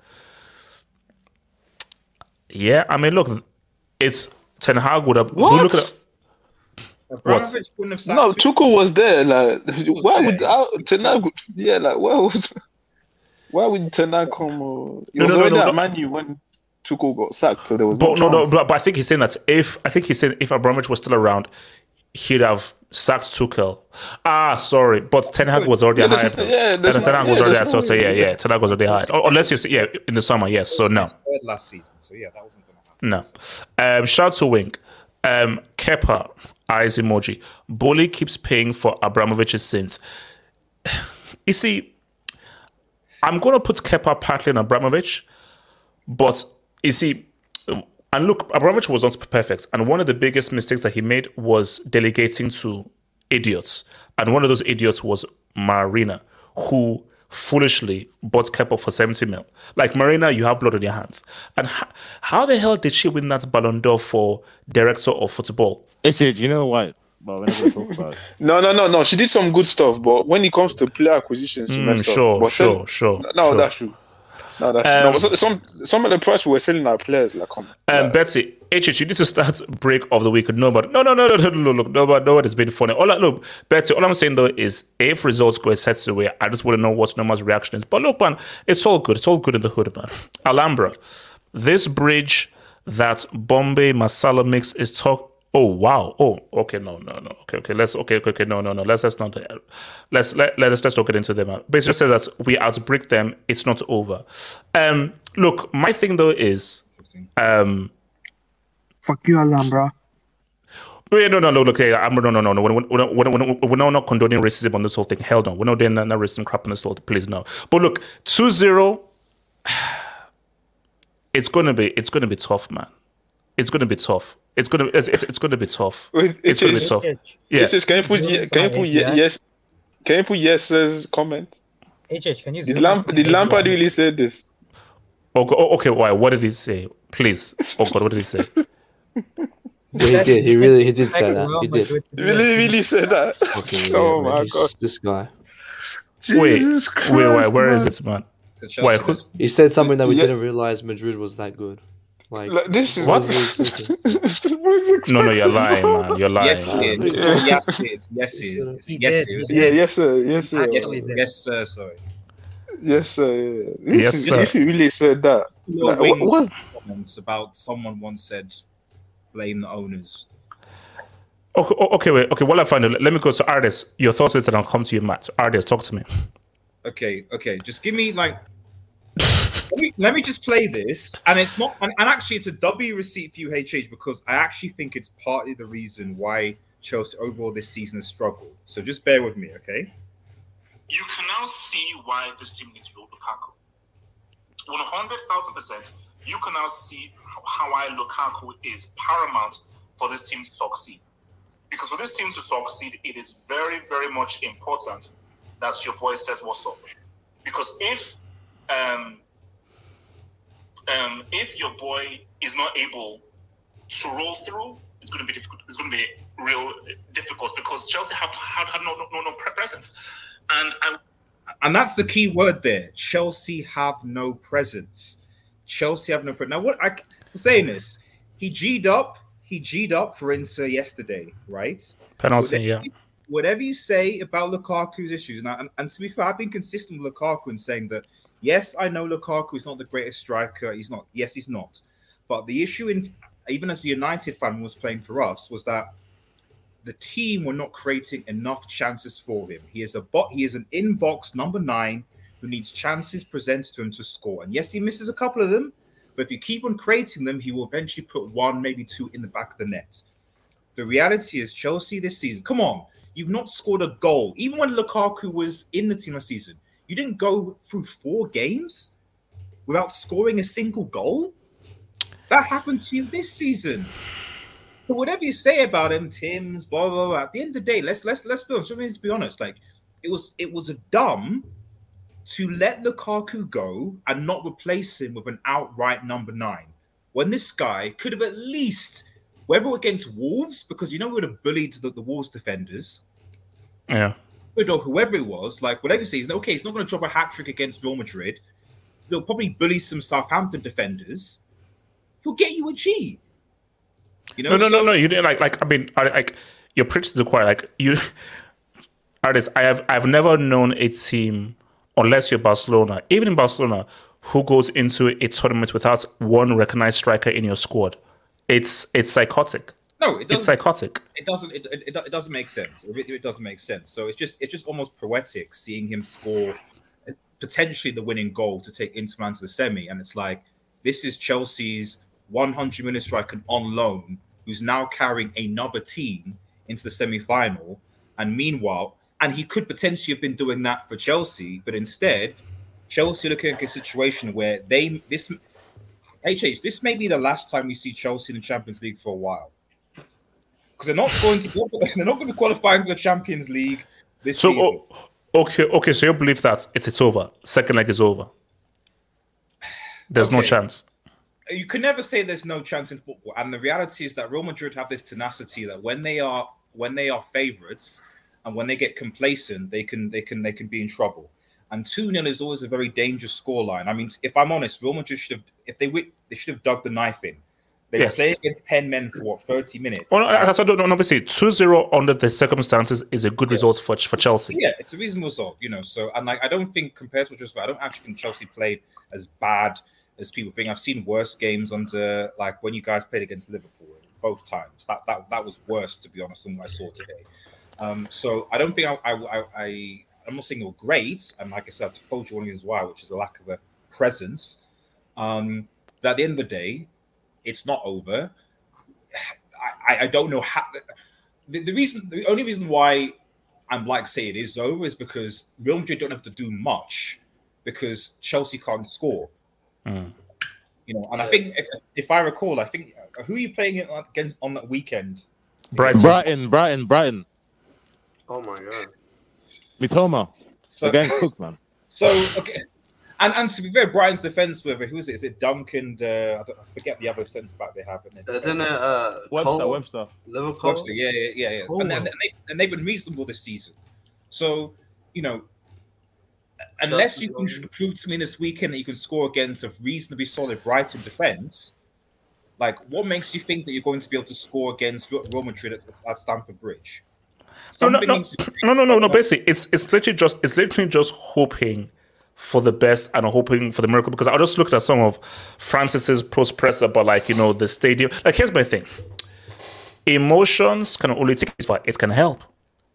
Yeah, I mean, look, it's Ten Hag would have. What? Look at Abramovich wouldn't have No, two- Tuchel was there. Like, was why there. would uh, Ten Hag? Yeah, like, why was? Why would Ten Hag come? Uh, he No, was no, no, already no, at no. Man U when Tuchel got sacked, so there was But no, no, chance. but, but I think he's saying that if I think he's saying if Abramovich was still around, he'd have sacked Tuchel. Ah, sorry, but Ten Hag was already Yeah, there's- hired. yeah, Ten, there's Ten no- Hag yeah, was already there's so no so yeah, yeah. Ten Hag was already hired. Or, unless you say yeah in the summer, yes. So no, last season. So yeah, that wasn't going to happen. No. Um, shout to Wink. Um, Kepa eyes emoji. Bully keeps paying for Abramovich's sins. You see, I'm going to put Kepa partly on Abramovich, but you see, and look, Abramovich was not perfect, and one of the biggest mistakes that he made was delegating to idiots, and one of those idiots was Marina, who foolishly bought Kepa for 70 mil. Like Marina, you have blood on your hands, and h- how the hell did she win that Ballon d'Or for director of football? It's it. You know what? But we're not going to talk about it. No, no, no, no. She did some good stuff, but when it comes to player acquisitions, she Mm, messed sure, up. But sure, then- sure, No, sure. that's true. No, that's Um, no. But some some of the price we were selling our players like come. Um, Betsy, HH, need to start break of the week. with Nobody, no, no, no, no, no, no, no. look, nobody, nobody's been funny. All look, Betsy, all I'm saying though is if results go a set away, I just want to know what Noma's reaction is. But look, man, it's all good. It's all good in the hood, man. Alhambra, this bridge that Bombay Masala mix is talk. Oh wow! Oh, okay, no, no, no. Okay, okay. Let's okay, okay, okay. No, no, no. Let's let's not. Let's let let's let's not get into them. But says that we outbreak them. It's not over. Um, look, my thing though is, um, Fuck you, Alhambra. Oh, Wait, no, no, no, look, hey, I'm, no, no, no, no. We're, we're, we're, we're, we're not, not condoning racism on this whole thing. Hell no. We're not doing that, no racism crap on this whole thing. Please, no. But look, 2 0, it's going to be, it's going to be tough, man. It's going to be tough. It's going to, it's, it's, it's going to be tough. Wait, It's going to be tough. Yeah. Yes, yes, can you put can you put yes? Can you put yes's comment? HH, can you Did zoom Lamp did Lampard really say this? Oh, oh, okay, why? What did he say? Please. Oh, God, what did he say? Yeah, he did. He really he did say that. He did. Madrid to be Really, really said that? Fucking yeah, oh man. my He's- god! This guy. Wait, Christ, wait, wait, where is man. it, man? The Why? Chelsea- Who, He said something that we Yeah. didn't realize Madrid was that good. Like, Like, this is What? this No, no, you're lying, man. You're lying. Yes, it is. Yeah. Yes, it is. Yes, it is. He Yes, did. it is. Yeah, yes, sir. Yes, sir. Yes, Actually did. yes, sir. Sorry. Yes, sir. Yeah. Yes, Listen, sir. If you really said that, Little like, what, wings what? comments about someone once said, blame the owners. Okay, okay, wait. Okay, while I find it, let me go to artists. Your thoughts, is, and I'll come to you, Matt. Artists, talk to me. Okay, okay. Just give me like. let, me, let me just play this, and it's not, and, and actually, it's a W receipt for you, HH, because I actually think it's partly the reason why Chelsea overall this season has struggled. So just bear with me, okay? you can now see why this team needs Lukaku. One hundred thousand percent, you can now see how why Lukaku is paramount for this team to succeed. Because for this team to succeed, it is very, very much important that your boy says what's up. Because if um, um, if your boy is not able to roll through, it's going to be difficult. It's going to be real difficult because Chelsea have had, had no, no no presence, and I And that's the key word there. Chelsea have no presence. Chelsea have no presence. Now, what I, I'm saying is, he G'd up. He G'd up for Inter yesterday, right? Penalty, Whatever- yeah. Whatever you say about Lukaku's issues, and, I- and, and to be fair, I've been consistent with Lukaku in saying that yes, I know Lukaku is not the greatest striker. He's not. Yes, he's not. But the issue in even as a United fan was playing for us was that the team were not creating enough chances for him. He is a bot. He is an inbox number nine who needs chances presented to him to score. And yes, he misses a couple of them, but if you keep on creating them, he will eventually put one, maybe two in the back of the net. The reality is, Chelsea this season. Come on, you've not scored a goal. Even when Lukaku was in the team this season, you didn't go through four games without scoring a single goal. That happened to you this season. So whatever you say about him, Tim's, blah blah blah. At the end of the day, let's let's let's be honest. Let's be honest. Like it was it was a dumb to let Lukaku go and not replace him with an outright number nine. When this guy could have at least, whether against Wolves, because you know we would have bullied the, the Wolves defenders, Yeah. or whoever it was, like whatever season, okay, he's not going to drop a hat trick against Real Madrid. He'll probably bully some Southampton defenders. He'll get you a G. You know, No, no, no, so- no. You didn't like, like. I mean, I, like you're preaching to the choir. Like you, artists. I have, I've never known a team, unless you're Barcelona, even in Barcelona, who goes into a tournament without one recognized striker in your squad. It's, it's psychotic. No, it It's psychotic. It doesn't. It, it, it doesn't make sense. It, it doesn't make sense. So it's just it's just almost poetic seeing him score potentially the winning goal to take Inter Milan to the semi, and it's like this is Chelsea's 100 minute striker on loan who's now carrying another team into the semi final, and meanwhile, and he could potentially have been doing that for Chelsea, but instead, Chelsea looking at a situation where they this. HH, this may be the last time we see Chelsea in the Champions League for a while because they're not going to they're not going to be qualifying for the Champions League this So, season. oh, okay, okay. So you believe that it's it's over. Second leg is over. There's no chance. You can never say there's no chance in football, and the reality is that Real Madrid have this tenacity that when they are when they are favourites and when they get complacent, they can they can they can be in trouble. And two 0 is always a very dangerous scoreline. I mean, if I'm honest, Real Madrid should have if they they should have dug the knife in. They Yes. were playing against ten men for what thirty minutes. Well, no, that's I don't know. Obviously, 2-0 under the circumstances is a good result for for Chelsea. Yeah, it's a reasonable result, you know. So, and like, I don't think compared to just, I don't actually think Chelsea played as bad as people think. I've seen worse games under, like, when you guys played against Liverpool both times. That that that was worse, to be honest, than what I saw today. Um, so I don't think I, I, I, I I'm not saying they were great, and like I said, I've told you one reason why, which is a lack of a presence. Um, but at the end of the day, it's not over. I, I, I don't know how. The, the reason, the only reason why I'm like say it is over is because Real Madrid don't have to do much because Chelsea can't score. Mm. You know, and I think if, if I recall, I think uh, who are you playing it against on that weekend? Brighton. Brighton, Brighton, Brighton. Oh my god. Mitoma. So- Again, Cook, man. So okay, and and to be fair, Brighton's defense with it, who is it? Is it Duncan? Uh, I, don't, I forget the other centre back they have. In their Isn't it uh, Webster, Cole? Webster. Liverpool? Webster, yeah, yeah, yeah, yeah. And, and, they, and they've been reasonable this season. So, you know, unless you can prove to me this weekend that you can score against a reasonably solid Brighton defense, Like, what makes you think that you're going to be able to score against Real Madrid at, at Stamford Bridge? No, no, no, no, no, no, no. Basically, it's it's literally just it's literally just hoping for the best and hoping for the miracle. Because I just looked at some of Francis's post press about like you know the stadium. Like here's my thing: emotions can only take this far. It can help.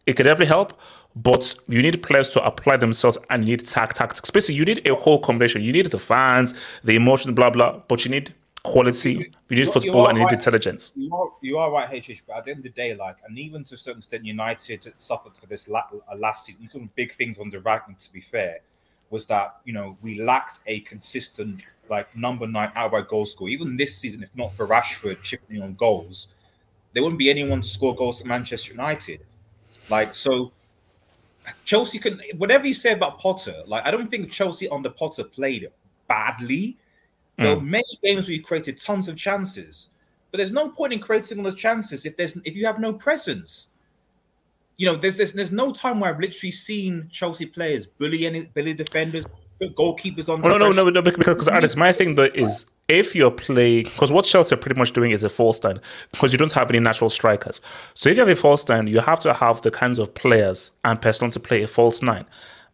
It can definitely help, but you need players to apply themselves and you need tact tactics. Basically, you need a whole combination. You need the fans, the emotions, blah blah, but you need quality. You need football and you need right. intelligence. You are, you are right, HH, but at the end of the day, like, and even to a certain extent, United suffered for this la- uh, last season. Some big things on the to be fair, was that, you know, we lacked a consistent, like, number nine outright goal scorer. Even this season, if not for Rashford chipping in on goals, there wouldn't be anyone to score goals at Manchester United. Like, so Chelsea can, whatever you say about Potter, like, I don't think Chelsea under Potter played badly. There mm. were many games where you created tons of chances, but there's no point in creating all those chances if there's if you have no presence. You know, there's there's, there's no time where I've literally seen Chelsea players bully any bully defenders, put goalkeepers on. Oh, no, no, no, no, because, because Alex, my thing though is if you're playing, because what Chelsea are pretty much doing is a false stand, because you don't have any natural strikers. So if you have a false stand, you have to have the kinds of players and personnel to play a false nine.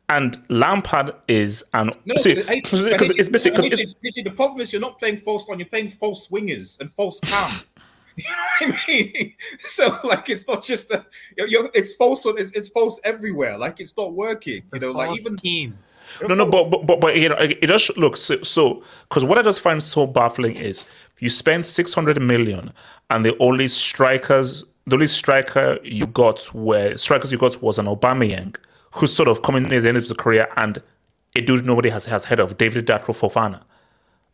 And Lampard is an No, see, but, because but it's hey, basically because hey, hey, the problem is you're not playing false line, you're playing false wingers and false cam. You know what I mean? So like it's not just a you're, you're, it's false on it's, it's false everywhere. Like it's not working. You know, like even team. No, no, but but but, but you know, it just looks so because what I just find so baffling is you spend six hundred million and the only strikers, the only striker you got were strikers you got was an Aubameyang who's sort of coming near the end of his career and a dude nobody has has heard of, David Datro Fofana.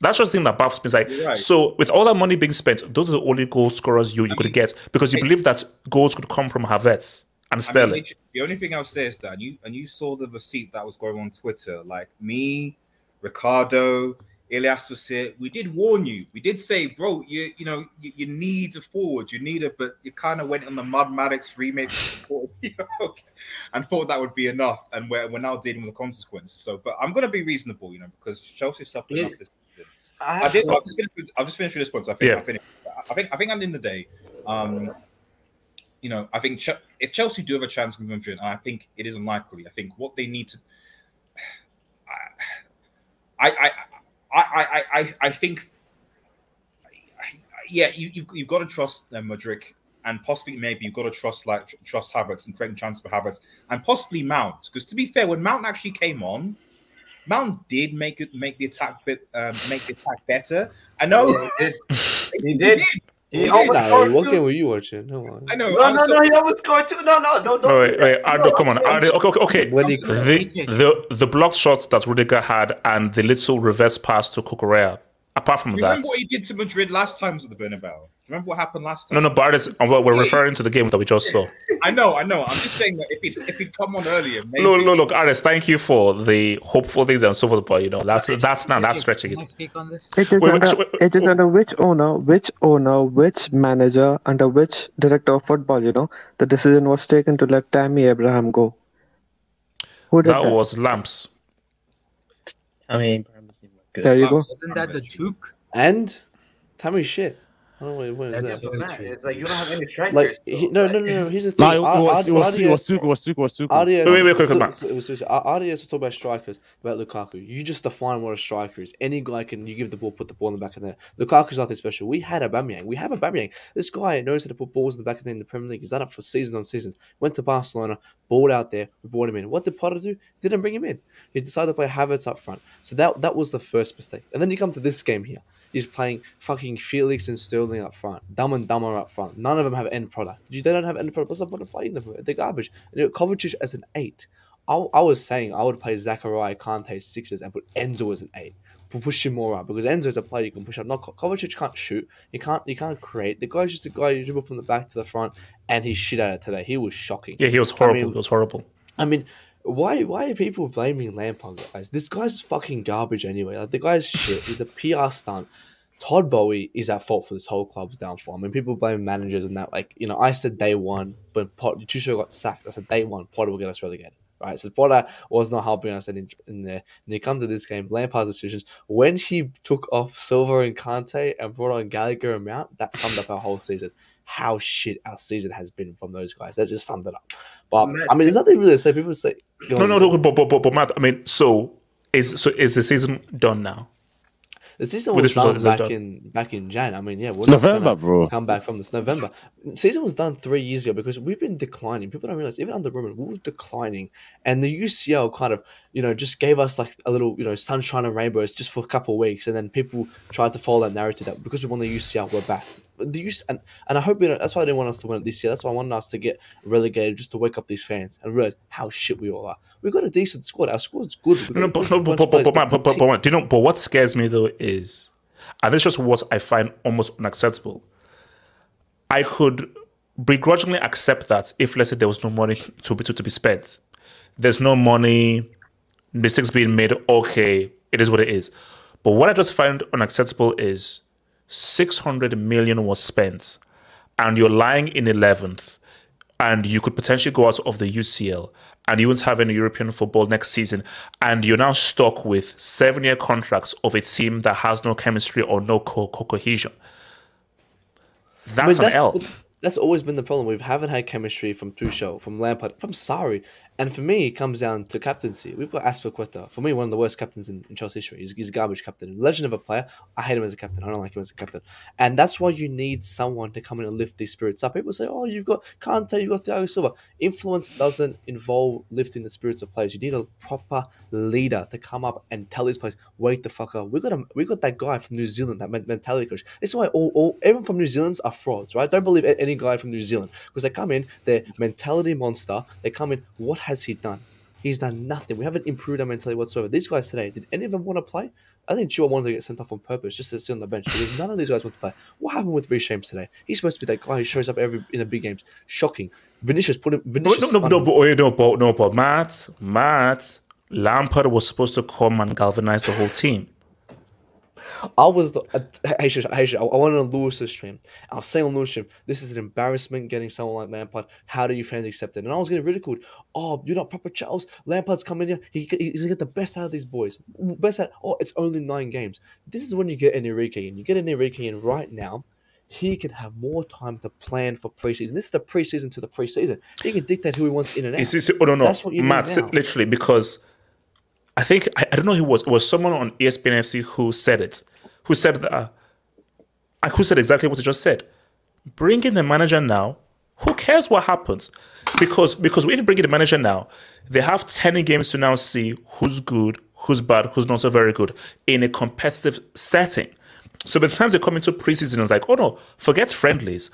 That's just the thing that baffles me. It's like, right. so with all that money being spent, those are the only goal scorers you, you could get because you believe that goals could come from Havertz and I mean, Sterling. the only thing I'll say is that and you and you saw the receipt that was going on Twitter. Like me, Ricardo, Elias was here. We did warn you. We did say, bro, you you know you, you need a forward. You need it, but you kind of went on the Mud Maddox remake and thought that would be enough. And we're, we're now dealing with the consequences. So, but I'm gonna be reasonable, you know, because Chelsea suffered Yeah. enough this season. I I did. I'll just finish. with- I'll just finish with this point. So I think Yeah. I finished. I think. I think at the end of the day, um, you know, I think Ch- if Chelsea do have a chance with Madrid, and I think it is unlikely. I think what they need to. I I I I I, I I think. Yeah, you you've, you've got to trust uh, and possibly maybe you've got to trust like trust Havertz and creating chances for Havertz, and possibly Mount. Because to be fair, when Mount actually came on, Mount did make it make the attack bit um, make the attack better. I know Yeah, he did. He He almost did. Nah, scored what two. game were you watching? Come on. I know. No, I'm no, so- no. He almost scored two. No, no, don't. don't Oh, wait, wait, Ardo, come on, Ardo. Okay, okay, okay. When he- The, the the blocked shots that Rudiger had and the little reverse pass to Cucurella. Apart from You that, remember what he did to Madrid last time at the Bernabeu? Remember what happened last time? no, no, but it's, uh, we're we're referring to the game that we just saw. I know, I know. I'm just saying that if he if he'd come on earlier, maybe. No, no, look, Aris, thank you for the hopeful things and so forth, but you know, that's that's now that's stretching it. speak on this? It is Wait, wait, under, wait, wait, it is wait. under which owner, which owner, which manager, under which director of football, you know, the decision was taken to let Tammy Abraham go. Who did That that? was Lamps. I mean, Abraham doesn't look good. There you go. Wasn't that the Duke? And Tammy shit. I don't know what, what is That's that? so it's like you don't have any strikers. Like he, no, no, no, no. Here's the thing. Nah, it Ar- was, it was, it was RDS two, it was two, it was two. RDS, Wait, wait, wait, quick, so- Matt. so- it was- so- R- RDS will talk about strikers, about Lukaku. You just define what a striker is. Any guy can, you give the ball, put the ball in the back of the net. Lukaku's nothing special. We had Aubameyang. We have a Aubameyang. This guy knows how to put balls in the back of the net in the Premier League. He's done it for seasons on seasons. Went to Barcelona, balled out there, we brought him in. What did Potter do? Didn't bring him in. He decided to play Havertz up front. So that that was the first mistake. And then you come to this game here. He's playing fucking Felix and Sterling up front. Dumb and Dumber up front. None of them have end product. You they don't have end product. What's the point of playing them? They're garbage. And you know, Kovacic as an eight. I, I was saying I would play Zakaria Kante sixes and put Enzo as an eight. Pu- Push him more up because Enzo is a player you can push up. Not Ko- Kovacic can't shoot. You can't you can't create. The guy's just a guy you dribble from the back to the front, and he's shit at it today. He was shocking. Yeah, he was I horrible. mean, he was horrible. I mean, why why are people blaming Lampard, guys? This guy's fucking garbage anyway. Like the guy's shit. He's a PR stunt. Todd Boehly is at fault for this whole club's downfall. I mean, people blame managers and that. Like, you know, I said day one, but Pot, Tuchel got sacked. I said day one, Potter will get us relegated. right? Zapata was not helping us in, in there. And you come to this game, Lampard's decisions, when he took off Silva and Kante and brought on Gallagher and Mount, that summed up our whole season. How shit our season has been from those guys. That just summed it up. But I mean, there's nothing really to say. People say, go No, on, no, no, but, but, but, but Matt, I mean, so is so is the season done now? The season With was this result, done is it back done? in back in Jan. I mean, yeah, we're November, not gonna bro. Come back from this November. Season was done three years ago because we've been declining. People don't realize even under Roman, we were declining, and the UCL kind of you know just gave us like a little you know sunshine and rainbows just for a couple of weeks, and then people tried to follow that narrative that because we won the UCL, we're back. The UC, and, and I hope we don't, that's why I didn't want us to win it this year. That's why I wanted us to get relegated just to wake up these fans and realize how shit we all are. We've got a decent squad. Our squad's good. No, no, got a but, no, but, but, but, but but, but, but, but, but, do you know? But what scares me though is, and this is just what I find almost unacceptable. I could begrudgingly accept that if let's say there was no money to be to, to be spent, there's no money, mistakes being made. Okay, it is what it is. But what I just find unacceptable is 600 million was spent, and you're lying in 11th, and you could potentially go out of the UCL, and you won't have any European football next season, and you're now stuck with seven year contracts of a team that has no chemistry or no co- co- cohesion. I That's mean, an L. That's always been the problem. We haven't had chemistry from Tuchel, from Lampard, from Sarri. And for me, it comes down to captaincy. We've got Azpilicueta. For me, one of the worst captains in, in Chelsea history. He's, he's a garbage captain. Legend of a player. I hate him as a captain. I don't like him as a captain. And that's why you need someone to come in and lift these spirits up. People say, oh, you've got Kante, you've got Thiago Silva. Influence doesn't involve lifting the spirits of players. You need a proper leader to come up and tell these players, wake the fuck up. We got a, we got that guy from New Zealand, that men- mentality coach. This is why all, all everyone from New Zealand's are frauds, right? Don't believe any guy from New Zealand because they come in, they're mentality monster. They come in, what has he done? He's done nothing. We haven't improved our mentality whatsoever. These guys today, did any of them want to play? I think Chua wanted to get sent off on purpose just to sit on the bench because none of these guys want to play. What happened with Reece James today? He's supposed to be that guy who shows up every in the big games. Shocking. Vinicius put him. No, Vinicius no, no, no, but, oh, no, but, no, but Matt, Matt, Lampard was supposed to come and galvanize the whole team. I was the hey, shush, I, went on Lewis's stream. I was saying on Lewis' stream, this is an embarrassment getting someone like Lampard. How do you fans accept it? And I was getting ridiculed. Oh, you're not proper Charles. Lampard's coming here. He, he's gonna get the best out of these boys. Best out. Oh, it's only nine games. This is when you get Enrique in. You get Enrique in right now. He can have more time to plan for preseason. This is the preseason to the preseason. He can dictate who he wants in and out. It's, it's, oh no, no, That's what you Matt, literally because I think I, I don't know who was. It was someone on ESPN FC who said it. Who said that? Uh, who said exactly what you just said? Bring in the manager now. Who cares what happens? Because because if you bring in the manager now, they have ten games to now see who's good, who's bad, who's not so very good in a competitive setting. So by the time they come into preseason, it's like, oh no, forget friendlies.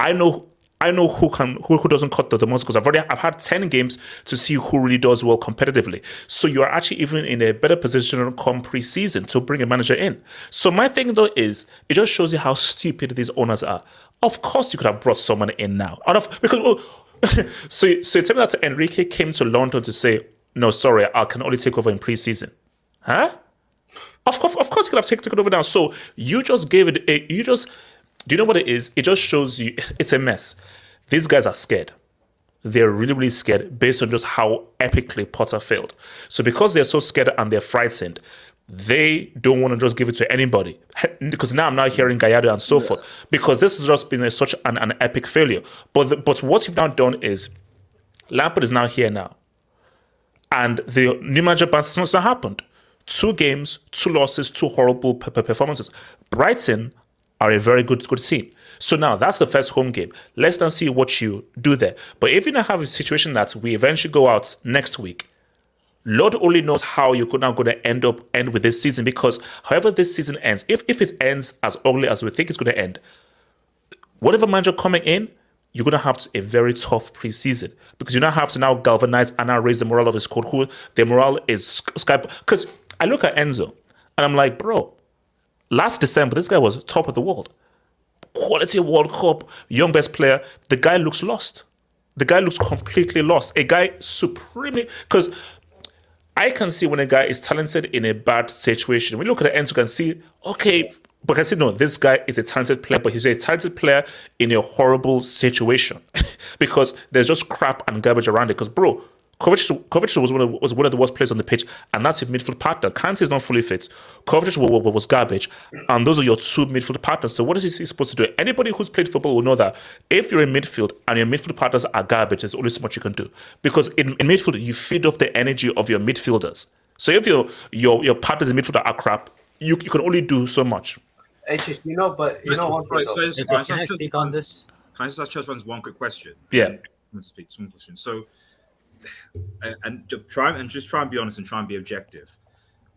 I know I know who can who, who doesn't cut the, the most because I've already I've had 10 games to see who really does well competitively. So you're actually even in a better position come preseason to bring a manager in. So my thing though is it just shows you how stupid these owners are. Of course you could have brought someone in now. Out of because oh, so so tell me that Enrique came to London to say, no, sorry, I can only take over in preseason. Huh? Of course, of course, you could have taken over now. So you just gave it. A, you just. Do you know what it is? It just shows you it's a mess. These guys are scared. They're really, really scared based on just how epically Potter failed. So because they're so scared and they're frightened, they don't want to just give it to anybody. Because now I'm now hearing Gallardo and so forth. Because this has just been a, such an, an epic failure. But the, but what you've now done is Lampard is now here now. And the new manager bounce has not happened. Two games, two losses, two horrible pe- pe- performances. Brighton are a very good good team. So now that's the first home game. Let's now see what you do there. But if you now have a situation that we eventually go out next week, Lord only knows how you're now going to end up end with this season because however this season ends, if if it ends as ugly as we think it's going to end, whatever manager coming in, you're going to have a very tough preseason because you now have to now galvanize and now raise the morale of the squad. Who the morale is sky because I look at Enzo and I'm like, bro, last December this guy was top of the world, quality World Cup, young best player. The guy looks lost. The guy looks completely lost. A guy supremely because I can see when a guy is talented in a bad situation. We look at the ends, you can see, okay, but I can see, no, this guy is a talented player, but he's a talented player in a horrible situation because there's just crap and garbage around it. Because, bro, Kovacic, Kovacic was one of was one of the worst players on the pitch, and that's your midfield partner. Kante is not fully fit. Kovacic wa- wa- was garbage, and those are your two midfield partners. So what is he supposed to do? Anybody who's played football will know that if you're in midfield and your midfield partners are garbage, there's only so much you can do because in, in midfield you feed off the energy of your midfielders. So if your your your partners in midfield are crap, you, you can only do so much. HH, you know, but you know one thing. Right, though. so just- can I can I just- speak on this? Can I just ask Chelsea one quick question? Yeah. I want to speak small question. So, and try and just try and be honest and try and be objective.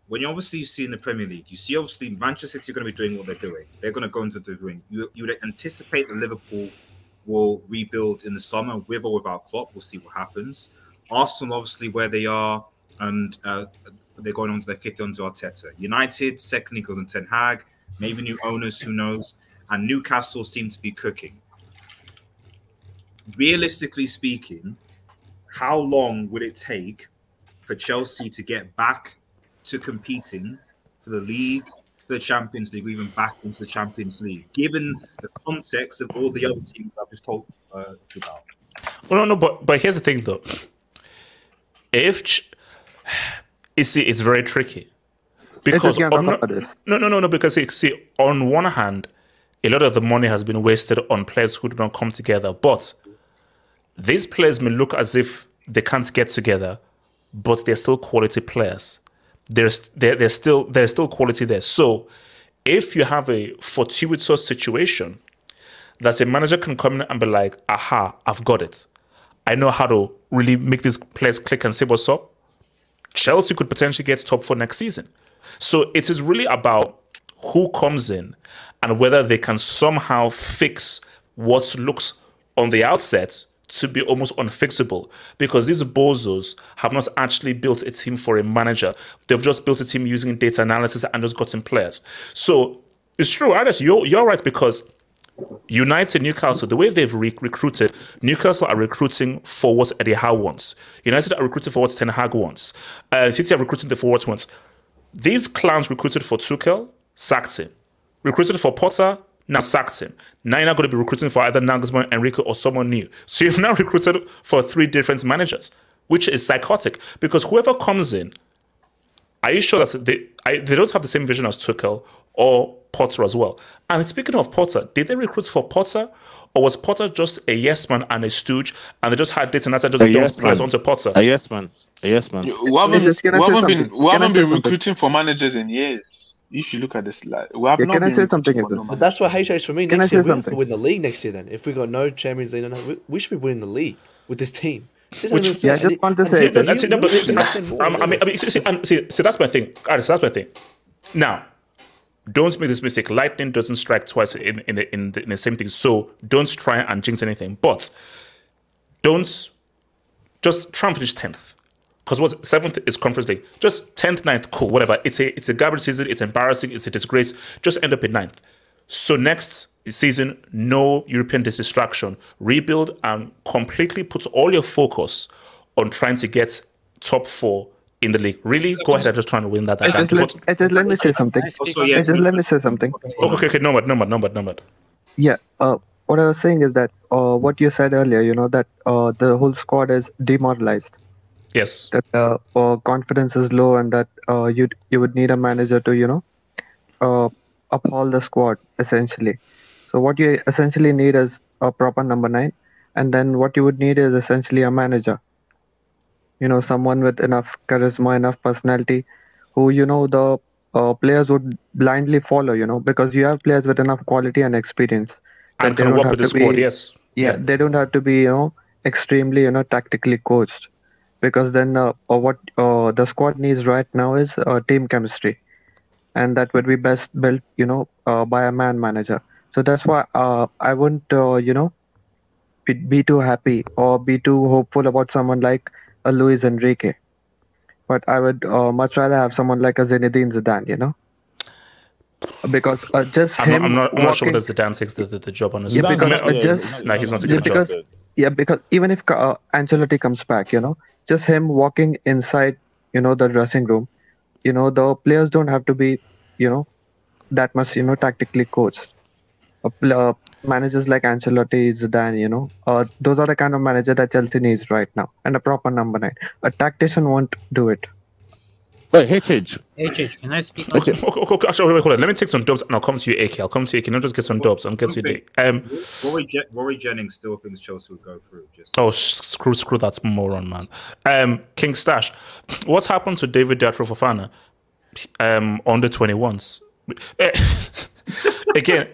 When you obviously see in the Premier League, you see obviously Manchester City are going to be doing what they're doing. They're going to go into the doing. You you would anticipate that Liverpool will rebuild in the summer with or without Klopp. We'll see what happens. Arsenal obviously where they are, and uh, they're going on to their fifth under Arteta. United secondly because of Ten Hag, maybe new owners, who knows? And Newcastle seem to be cooking realistically speaking, how long would it take for Chelsea to get back to competing for the league, for the Champions League, even back into the Champions League, given the context of all the other teams I've just talked uh, about? Well, no, no, but but here's the thing though. If Ch- you see, it's very tricky because on, no, no, no, no, no. Because you see, on one hand, a lot of the money has been wasted on players who do not come together. But these players may look as if they can't get together, but they're still quality players. There's there, there's still there's still quality there. So if you have a fortuitous situation that a manager can come in and be like, aha, I've got it. I know how to really make these players click and say what's up. Chelsea could potentially get top four next season. So it is really about who comes in and whether they can somehow fix what looks on the outset to be almost unfixable because these bozos have not actually built a team for a manager. They've just built a team using data analysis and just gotten players. So it's true, Alex, you're, you're right because United, Newcastle, the way they've re- recruited, Newcastle are recruiting for what Eddie Howe wants. United are recruiting for what Ten Hag wants. Uh, City are recruiting the for what wants. These clowns recruited for Tuchel, sacked him. Recruited for Potter, now sacked him. Now you're not going to be recruiting for either Nagelsmann, Enrique, or someone new. So you've now recruited for three different managers, which is psychotic because whoever comes in, are you sure that they I, they don't have the same vision as Tuchel or Potter as well? And speaking of Potter, did they recruit for Potter, or was Potter just a yes man and a stooge, and they just had data and that's just A dump yes players man. onto Potter? A yes man. A yes man. We haven't, Just can I we haven't been, we haven't been recruiting for managers in years. If you look at this, like we have Yeah, not can I say something, recruiting for Izzy? no But that's why HH is for me Can I next say year we have to something? win the league next year. Then, if we got no Champions League, no, no, we, we should be winning the league with this team. Which- Yeah, I just want to say that- That's it. No, but see, should spend more I, I mean, I mean, see, see, see, see, that's my thing. Guys, that's my thing. Now, don't make this mistake. Lightning doesn't strike twice in in the, in the, in the same thing. So don't try and jinx anything. But don't just try and finish tenth. Because what seventh is conference day. Just tenth, 9th, cool, whatever. It's a it's a garbage season. It's embarrassing. It's a disgrace. Just end up in ninth. So next season, no European distraction. Rebuild and completely put all your focus on trying to get top four in the league. Really, go ahead and just try and win that. that, I just, that. let, I just let me say something. Can I speak Also, yeah, I just let me say something. Oh, okay, okay, no, but no, but no, but no, but Yeah. Uh, what I was saying is that uh, what you said earlier, you know, that uh, the whole squad is demoralized. Yes, That uh, uh, confidence is low, and that uh, you you would need a manager to, you know, uh, uphold the squad essentially. So what you essentially need is a proper number nine, and then what you would need is essentially a manager. You know, someone with enough charisma, enough personality, who you know the uh, players would blindly follow. You know, because you have players with enough quality and experience. and can work with the squad. be- Yes, yeah, they don't have to be you know extremely you know tactically coached because then uh, uh, what uh, the squad needs right now is uh, team chemistry. And that would be best built you know uh, by a man manager. So that's why uh, i wouldn't uh, you know be, be too happy or be too hopeful about someone like a luis enrique. But i would uh, much rather have someone like a zinedine zidane you know? Because uh, just I'm him not, I'm not, I'm not sure walking- whether Zidane takes the, the, the job on his Yeah, because uh, just no, he's not yeah, taking the job. because yeah, because even if uh, Ancelotti comes back, you know, just him walking inside, you know, the dressing room, you know, the players don't have to be, you know, that much, you know, tactically coached. Uh, managers like Ancelotti, Zidane, you know, uh, those are the kind of manager that Chelsea needs right now, and a proper number nine. A tactician won't do it. Wait, HH. HH, can I speak? Okay, okay, okay, okay, actually, wait, hold on. Let me take some dubs and I'll come to you, AK. I'll come to you, AK. Not just get some dubs. I'll get to you, Dick. Um, Rory, Je- Rory Jennings still thinks Chelsea will go through. Just oh, sh- screw, screw that moron, man. Um, King Stash, what's happened to David Datro Fofana? Um, under 21s. Eh, again,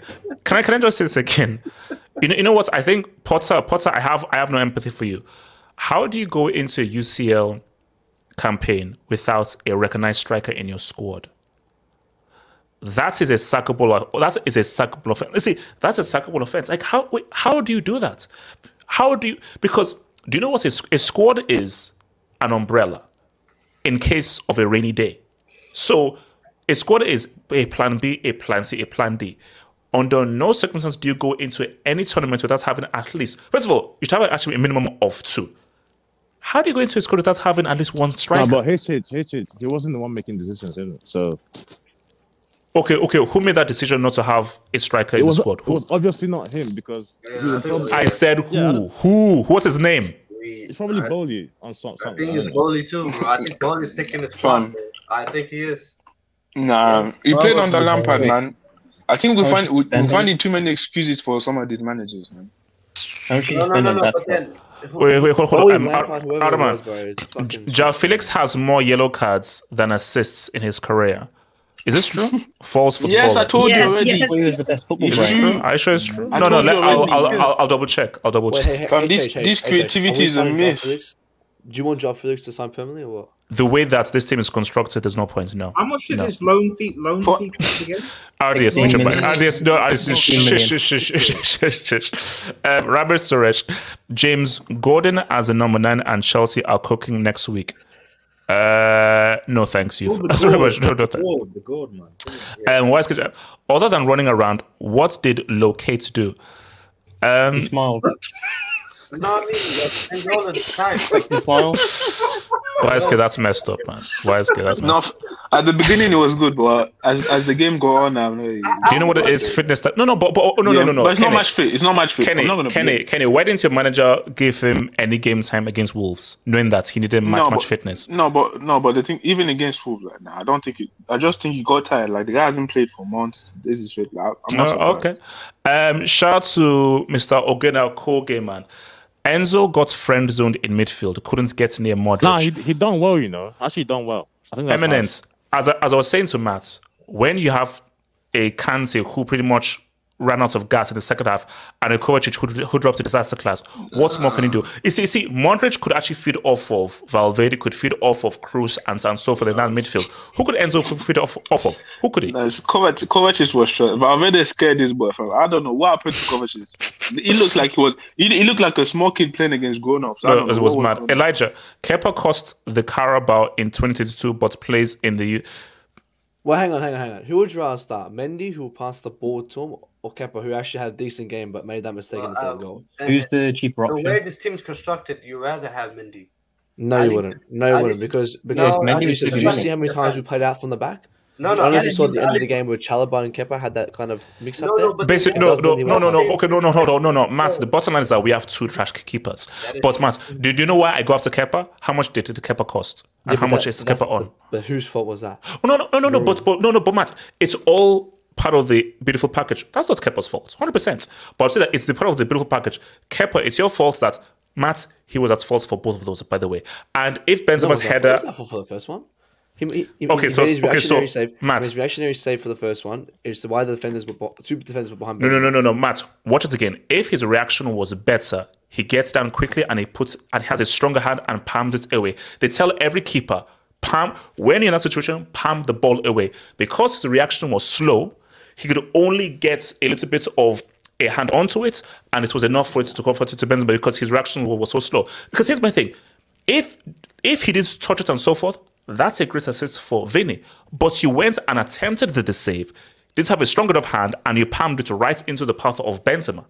can I can I just say this again? You know, you know what? I think Potter, Potter, I have I have no empathy for you. How do you go into a UCL campaign without a recognized striker in your squad? That is a sackable. That is a sackable offense. See, that's a sackable offense. Like how? How do you do that? How do you? Because do you know what a squad is? An umbrella in case of a rainy day. So a squad is a plan B, a plan C, a plan D. Under no circumstance do you go into any tournament without having at least, first of all, you should have actually a minimum of two. How do you go into a squad without having at least one No, striker? but HH, HH, he wasn't the one making decisions, isn't it? So okay, okay, who made that decision not to have a striker it in the was, squad? it was obviously not him because he was I said who? Yeah. Who? What's his name? it's probably Boehly on some, I something. think I it's don't. Boehly too, bro. I think Boehly's picking his spot. I think he is. Nah, he played under Lampard, man. I think we How find we, you we finding too many excuses for some of these managers, man. How much No, no, no, no. But then, Wait, wait, hold, hold on. Lampard, Arman, was, bro, it's fucking- João Felix has more yellow cards than assists in his career. Is this true? False football. Yes, I told Yes, you already. yes. He was the best football It's Is this true? Are you sure it's true? I no, no. Let, I'll. I'll, I'll, I'll double check. I'll double Wait, check. hey, hey, hey, this- hey, this hey, hey, creativity are we is a signing João myth. Felix? Do you want João Felix to sign permanently or what? The way that this team is constructed, there's no point. No. how much should No. his loan fee loan For- fee cost again? RDS, 16 Mitchell, million. RDS, no, RDS, shh, shh, shh, shh, shh, shh, shh. Um, Robert Suresh, James Gordon as a number nine, and Chelsea are cooking next week. Uh, no, thanks, you. Oh, the Sorry, goal, but no, no, the thanks. goal, the goal, man. Um, why is it- other than running around, what did Locate do? He Um, smiled. no, I mean, that's and all the time. He smiled. YSK, that's messed up, man. YSK, that's messed No, up. at the beginning it was good, but as as the game go on now, no, Do you know what it is? Fitness. T- no, no, but, but oh, no, yeah, no, no, no. But it's Kenny, not match fit. It's not match fit. Kenny, not Kenny, blame- Kenny, why didn't your manager give him any game time against Wolves, knowing that he needed match, No, match but- fitness? No, but no, but the thing, even against Wolves, like, nah, I don't think it. I just think he got tired. Like the guy hasn't played for months. This is fit. Like, I'm not Oh, okay. Um, shout out to Mr. Ogena Koge, man. Enzo got friend zoned in midfield, couldn't get near Modric. Nah, he he done well, you know. Actually done well. I think that's Eminence, as I, as I was saying to Matt, when you have a Kante who pretty much ran out of gas in the second half and a Kovacic who, who dropped to disaster class, what more can he do? You see, you see, Modric could actually feed off of Valverde, could feed off of Kroos and, and so forth in that midfield. Who could Enzo f- feed off, off of? Who could he? Nice. Kovac, Kovacic was short, but scared this boy. Fam. I don't know what happened to Kovacic. He looked like he was. He, he looked like a small kid playing against grown ups. No, it was mad. Elijah, Kepa cost the Carabao in 2022 but plays in the U- Well, hang on, hang on, hang on. Who would you rather start? Mendy, who passed the ball to him, or Kepa, who actually had a decent game but made that mistake in the second um, goal? Who's the cheaper option? the way this team's constructed, you rather have Mendy. No, I you wouldn't. No, you wouldn't because because No, Mendy did was you, did you see how many times we played out from the back? No, I no, don't know if you saw think- the end of the game where Chalobah and Kepa had that kind of mix up No, there. no, but Basic, It no, no, no, no, no. Okay, no, no, hold on, no, no, Matt. The bottom line is that we have two trash keepers. But Matt, do, do you know why I go after Kepa? How much did the Kepa cost? And Yeah, how but much that- is that's Kepa on? But whose fault was that? Oh, no, no, no, no, no, but, but no, no, but Matt, it's all part of the beautiful package. That's not Kepa's fault, hundred percent. But I'm say that it's the part of the beautiful package. Kepa, it's your fault that Matt he was at fault for both of those, by the way. And if No, Benzema's that header, was that for the first one? He, he, he, Okay, so- his okay, reactionary so, save. Matt. His reactionary save for the first one is why the defenders were bo- two defenders were behind. no, no, no, no, no, Matt, watch it again. If his reaction was better, he gets down quickly and he puts and has a stronger hand and palms it away. They tell every keeper, palm when you're in that situation, palm the ball away because his reaction was slow. He could only get a little bit of a hand onto it, and it was enough for it to comfort it to Benzema because his reaction was, so slow. Because here's my thing: if if he didn't touch it and so forth, that's a great assist for Vinny. But you went and attempted the, the save, didn't have a strong enough hand, and you palmed it right into the path of Benzema.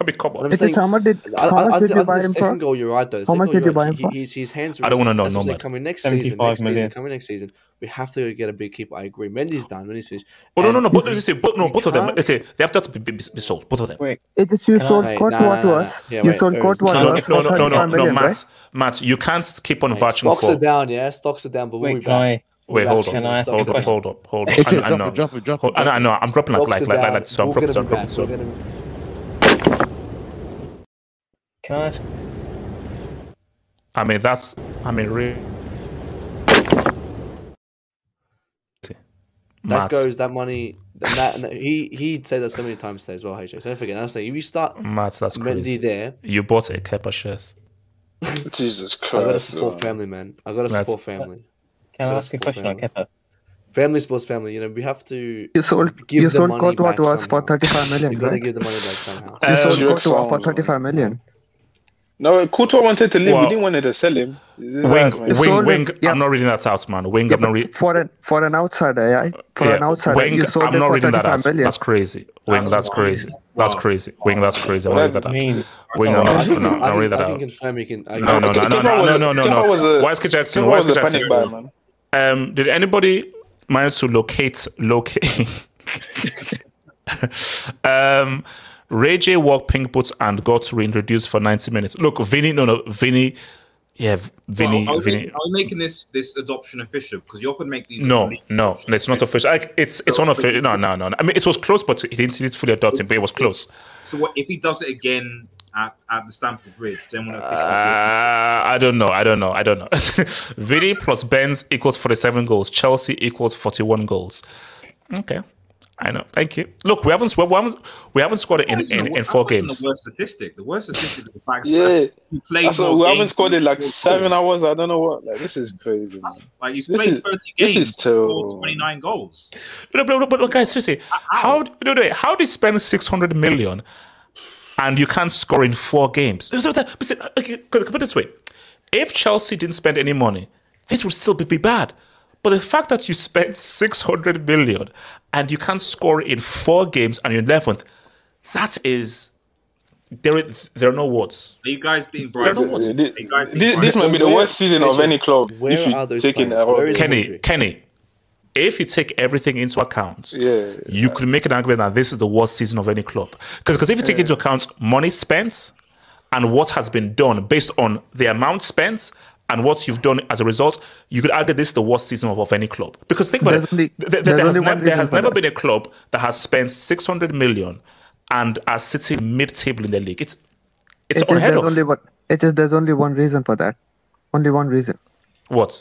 I mean, come on. I'm It is saying, how much did how I, much I, did I you buy him for? goal, you're right though. How much goal, did you're buy him for? His, his hands. I don't wanna know, That's no. Coming next season, 75 next million. season, coming next season, we have to get a big keeper. I agree. Mendy's done. Mendy's finished. Oh no, no, no. But you- listen, but no, both of them. Okay, they have to be, be, be sold. Both of them. Wait, It is you Can I- sold Hey, Courtois to nah, us. Yeah, you wait, sold wait, Courtois no, to No, us no, no, no, no, no. Matt, Matt, you can't keep on Hey, vouching stocks are down, yeah. Stocks are down, but we'll be back. Wait, hold back on, Can I soon. ask Stocks hold are on, hold on, hold on. It's I, it, I drop know. it, drop it, drop Hold- it. I know, I know. I'm dropping like, like, like, like, down. like, so I'm dropping, so I'm dropping, so. We'll get them. Can I ask? I mean, that's, I mean, really. That Matt, goes that money. And that, and that- he he'd say that so many times today as well. HJ. So don't forget. I'm saying if you start Matt, that's Mendy crazy. there, You bought a Kepa shares. Jesus Christ! I gotta Christ. support man. family, man. I gotta That's- support family. Can I Gotta ask a support question on family. Kepa? Family supports family. You know, we have to You sold give you the sold money Courtois back to us somehow. for 35 million, You gotta right? give the money back somehow. You Um, sold Jurek Courtois for Song, 35 million. No, Courtois wanted to leave. Well, we didn't want to sell him. It's Wing, ass, wing, wing. yeah. I'm not reading that out, man. Wing, Yeah, I'm not reading. for an for an outsider, yeah, for an outsider, Wing, you I'm not reading that out. million. That's crazy. Wing, That's that's wild. crazy. That's Wow. crazy. Wing, that's crazy. I'm not reading I that out. Wing, no, I no, can, no, no, can, read that I can out. confirm you can. I No, no, no, no, no, no, no, no, Kepa was no. a- Why is K Jackson? Why is was Jackson? panic buy, man. Um, did anybody manage to locate locate? um, Ray J walked pink boots and got reintroduced for 90 minutes. Look, Vinny, no, no, Vinny, yeah, Vinny, Well, are, Vinny. making, are we making this this adoption official? Because you often make these. No, no, it's not official. Like, it's it's unofficial. No, no, no, no. I mean, it was close, but he didn't, he didn't fully adopt him, but it was close. So what if he does it again at, at the Stamford Bridge? Then Uh, I don't know. I don't know. I don't know. Vinny plus Benz equals 47 goals. Chelsea equals 41 goals. Okay. I know. Thank you. Look, we haven't we haven't, we haven't scored it in, in, in four games. The worst statistic. The worst statistic is the fact Yeah. that you played That's what, more we haven't scored than in like seven goals. hours. I don't know what. Like this is crazy. Man. Like you played is- 30 this games, is terrible, 29 goals. No, but, but, but guys, seriously, how no, no, how do you spend 600 million and you can't score in four games? So that- okay, Put it this way: if Chelsea didn't spend any money, this would still be, be bad. But the fact that you spent 600 million and you can't score in four games and you're 11th, that is there. is- There are no words. Are you guys being There are bribed? no words. Are you guys being This, this might be the worst season of any club where if are those take in players? a Where is Kenny, Modric? Kenny, if you take everything into account, Yeah. you could make an argument that this is the worst season of any club. Because if you take into account money spent and what has been done based on the amount spent and what you've done as a result, you could argue this is the worst season of, of any club. Because think about There's it, only- th- th- there has, only one nev- there has never that. been a club that has spent 600 million and are sitting mid-table in the league. It's it's It is, unheard there's of. only one. It is. There's only one reason for that. Only one reason. What?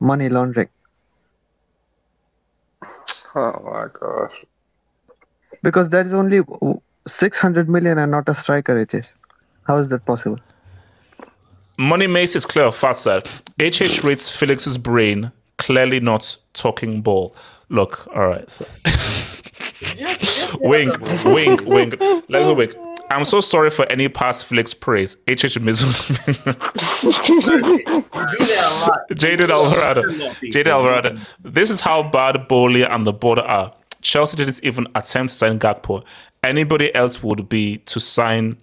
Money laundering. Oh my gosh. Because there is only 600 million and not a striker. It is. How is that possible? Money Mace is clear of facts that HH rates Felix's brain clearly not talking ball. Look, all right. wink, wink, wink. Let's go wink. I'm so sorry for any past Felix praise. HH Mizu. Jaded Alvarado. Jaded Alvarado. This is how bad Boehly and the border are. Chelsea didn't even attempt to sign Gakpo. Anybody else would be to sign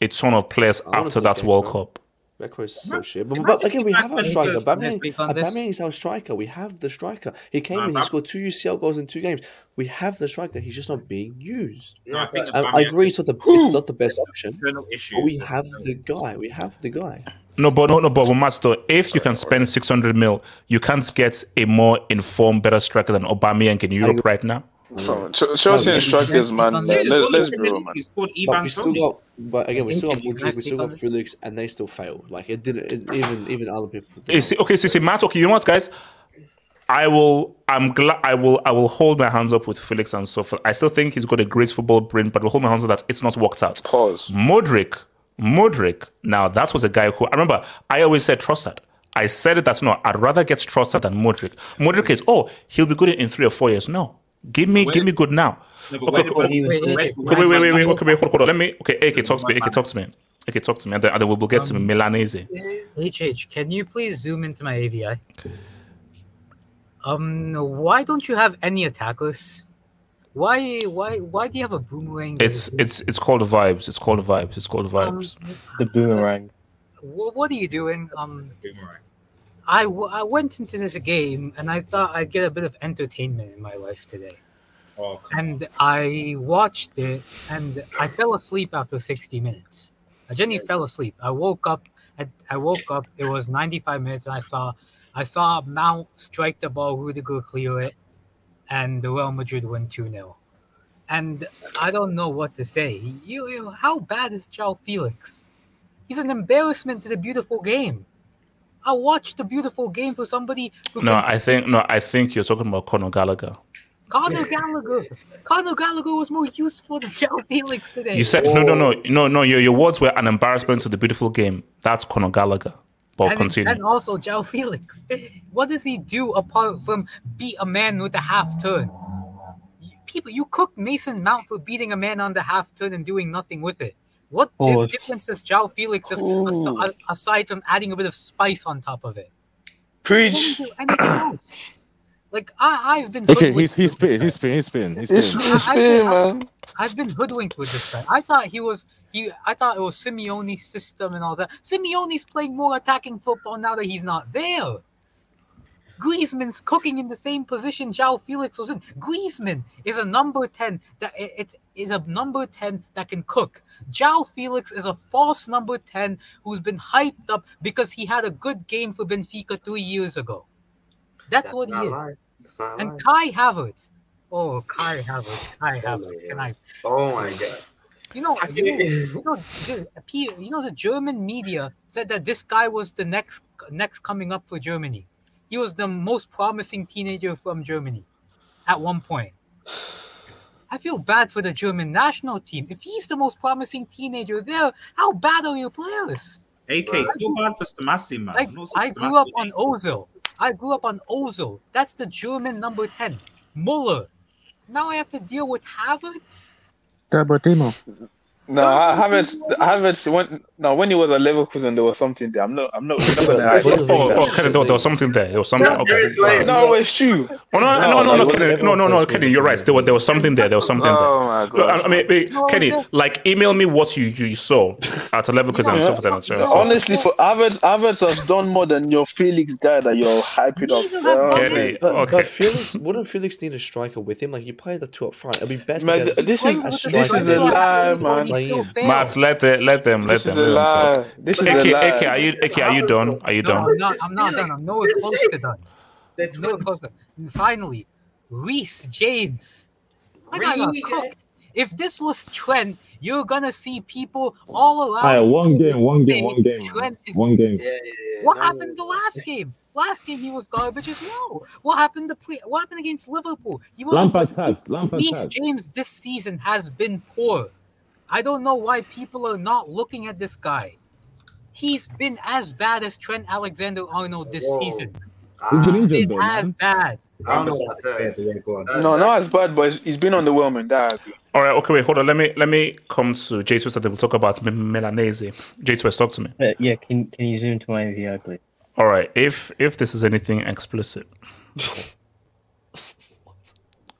a ton of players after that World. Cup. Becco is so shit. But, but again, we have our striker. goes Aubameyang, next week on this. Aubameyang is our striker. We have the striker. He came Nah, in, he scored two UCL goals in two games. We have the striker. He's just not being used. No, I think I, I agree. It's not the it's not the best option. But we have the guy. We have the guy. No, but no, no, but with Matt, though, if you can spend 600 mil, you can't get a more informed, better striker than Aubameyang in Europe right now. So, Ch- Chelsea and strikers, man. Like, let, let's be real, man. He's called But we still got. But again, we still got Can Mudryk. We still got? Felix, and they still failed. Like it didn't. It, even even other people. You eh, see, okay, so see, Matt, okay, you know what, guys? I will, I'm glad, I will, I will hold my hands up with Felix and so forth. I still think he's got a great football brain, but we'll hold my hands up that it's not worked out. Pause. Mudryk, Mudryk. Now that was a guy who I remember. I always said Trossard. I said it that no, I'd rather get Trossard than Mudryk. Mudryk is oh, he'll be good in three or four years. No, give me, give me good now. No, Okay, where- okay, where- he was where- good. where- Okay, wait, wait, wait, wait, okay, wait, hold, hold on. Let me. Okay, AK, talk to me. AK, talk to me. AK, talk to me, and then, and then we'll, we'll get to Milanese. HH, can you please zoom into my AVI? Um, why don't you have any attackers? Why why why do you have a boomerang? It's it's it's called vibes. It's called vibes. It's called the Um, vibes. The boomerang. What, what are you doing? Um, Boomerang. I, w- I went into this game and I thought I'd get a bit of entertainment in my life today. Oh, And I watched it and I fell asleep after 60 minutes. I genuinely fell asleep. I woke up at, I woke up, it was 95 minutes and I saw I saw Mount strike the ball, Rudiger clear it, and the Real Madrid win 2-0. And I don't know what to say. You, you how bad is João Felix? He's an embarrassment to the beautiful game. I watched the beautiful game for somebody who No, I think no, I think you're talking about Conor Gallagher. Conor Gallagher. Conor Gallagher was more useful than Joe Felix today. You said no, no, no, no, no. Your your words were an embarrassment to the beautiful game. That's Conor Gallagher. But and, continue. and also Joe Felix. What does he do apart from beat a man with a half turn? People, you cook Mason Mount for beating a man on the half turn and doing nothing with it. What di- oh, Pause. difference does Joe Felix just Ooh. as- aside from adding a bit of spice on top of it? He Preach. doesn't anything else. Like I, I've been Okay, hoodwinked he's he's with this spitting, guy. he's spitting, he's spitting, he's It's, spitting. it's I- I- fair, I- man. I've been hoodwinked with this guy. I thought he was he. I thought it was Simeone's system and all that. Simeone's playing more attacking football now that he's not there. Griezmann's cooking in the same position João Felix was in. Griezmann is a number ten that it's is a number ten that can cook. João Felix is a false number ten who's been hyped up because he had a good game for Benfica three years ago. That's, That's what he is. lying. Not And lying. Kai Havertz. Oh, Kai Havertz. Kai Oh Havertz. Can I Oh my god. you know, you know, you know, the, you know, the German media said that this guy was the next next coming up for Germany. He was the most promising teenager from Germany at one point. I feel bad for the German national team. If he's the most promising teenager there, how bad are your players? AK, feel bad for Stamasi, man. I'm I grew up on Ozil. I grew up on Ozil. That's the German number 10. Muller. Now I have to deal with Havertz? Turbo Timo. No, I haven't. I haven't. When no, when he was at Leverkusen, there was something there. I'm not. I'm not. I'm not gonna lie. Oh, oh, oh, Kenny, there, there was something there. There was something. Okay. No, it's true. Oh, no, no, no, no, no, Kenny, no, no, no, Kenny, you're right. There was, there was something there. There was something there. Oh my Look, I, god. I mean, wait, Kenny, like, email me what you you saw at 11 because I'm so for that. Honestly, for Havertz, Havertz has done more than your Felix guy that you're hyping up. Kenny, But, okay. but Felix wouldn't Felix need a striker with him? Like you play the two up front. It'd be best. Man, this is a this is striker a lie, man. playing. Matt, let the, let them, let them. A let them lie. This is AK, a lie. AK, are you, AK, are you done? Are you No, done? I'm not, I'm not done. I'm nowhere close to done. I'm nowhere close to And finally, Reece James. I got Reece cooked. If this was Trent, you're gonna see people all around. Alright, one game, one game, one game. Trent is One game. Yeah, yeah, yeah. What No, happened the last game? Last game he was garbage as well. What happened the pre- What happened against Liverpool? He was Lampard tax, Lampard Reece tax. James this season has been poor. I don't know why people are not looking at this guy. He's been as bad as Trent Alexander-Arnold this Whoa. season. He's been Ah, injured Been though, as man. bad. I don't know about that. Yeah, go on. That- No, that- not as bad, but he's been underwhelming. That I. All right, okay, wait, hold on. Let me let me come to J Swiss and then we'll talk about M- Milanese. J Swiss, talk to me. Uh, yeah, can can you zoom to my VI, please? All right, if if this is anything explicit,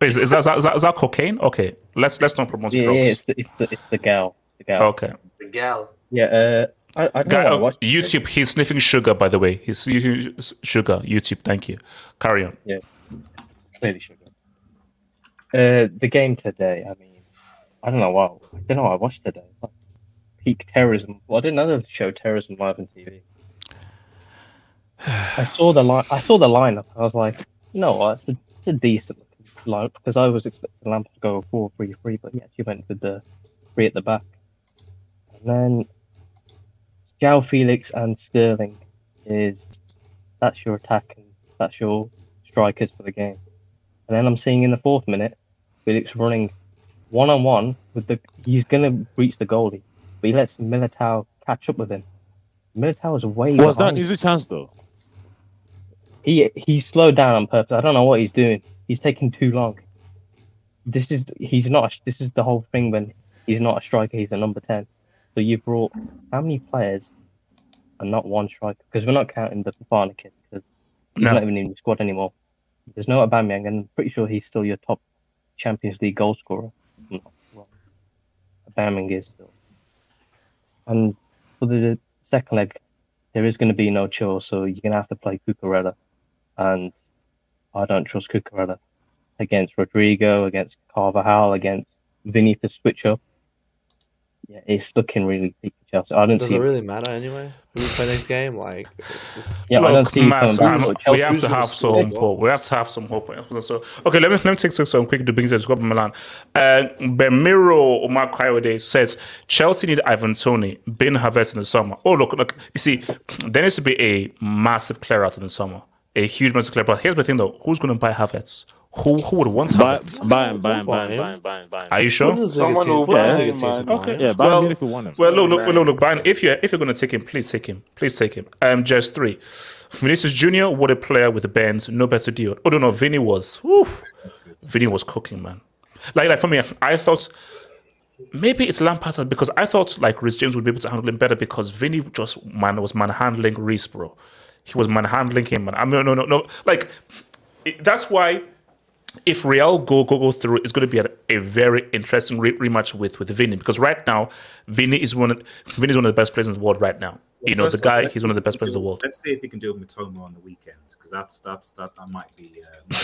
is, is, that, is, that, is, that, is that cocaine? Okay, let's let's not promote Yeah, drugs. yeah, it's the it's the it's the gal, the gal. Okay, The gal. Yeah, uh, I I don't Guy, know. I oh, watched YouTube. He's sniffing sugar, by the way. He's sniffing sugar. YouTube. Thank you. Carry on. Yeah. Clearly sugar. Uh, the game today. I mean, I don't know. Wow, I don't know. what I watched today. Like peak terrorism. Well, I didn't know they showed terrorism live on TV. I saw the line. I saw the lineup. I was like, no. It's a, it's a decent lineup because I was expecting Lampard to go four three three, but yeah, she went with the three at the back, and then João Felix and Sterling is that's your attack and that's your strikers for the game. And then I'm seeing in the fourth minute, Felix running one on one with the. He's gonna reach the goalie, but he lets Militao catch up with him. Militao is way. Was that easy chance though? He he slowed down on purpose. I don't know what he's doing. He's taking too long. This is he's not. This is the whole thing when he's not a striker. He's a number ten. So you brought how many players and not one striker? Because we're not counting the Fofana kid because he's No. not even in the squad anymore. There's no Aubameyang, and I'm pretty sure he's still your top Champions League goal scorer. I'm not wrong. Aubameyang is still. And for the second leg, there is going to be no chill, so you're going to have to play Cucurella. And I don't trust Cucurella against Rodrygo, against Carvajal, against Vinny to switch up. Yeah, it's looking really big for Chelsea. I don't Does see. it really matter anyway? Who we play next game? Like, it's, Yeah, I don't see you Matt, back, we- Chelsea we have to have some goals? hope. We have to have some hope. So, okay, let me let me take some quick debates and go to Milan. Uh, Bemiro Omar Coyote says Chelsea need Ivan Toney, Ben Havertz in the summer. Oh, look, look. You see, there needs to be a massive clear out in the summer, a huge massive clear. But here's the thing, though: who's going to buy Havertz? Who who would want Buy, Havertz? buy him, buy him, Buy buy him, him. buy him, buy him, buy him. Are you sure? Someone team- will Bundesliga buy him, man. Okay. Yeah, buy Well- him if you want him. Well, look, look, man. look, look, Brian. If you if you're gonna take him, please take him. Please take him. Um, just three. Vinicius Junior, what a player with the bands, no better deal. Oh no, no, Vinny was. Whew, Vinny was cooking, man. Like, like for me, I thought maybe it's Lampard because I thought like Reece James would be able to handle him better because Vinny just man was manhandling Reece, bro. He was manhandling him, man. I mean, no, no, no. Like it- that's why if Real go go go through, it's going to be a, a very interesting re- rematch with with Vinny because right now Vinny is one of Vinny is one of the best players in the world right now. You know, the guy he's one of the best players in the world. Let's see if he can do it with Matoma on the weekends because that's that's that that might be. Uh,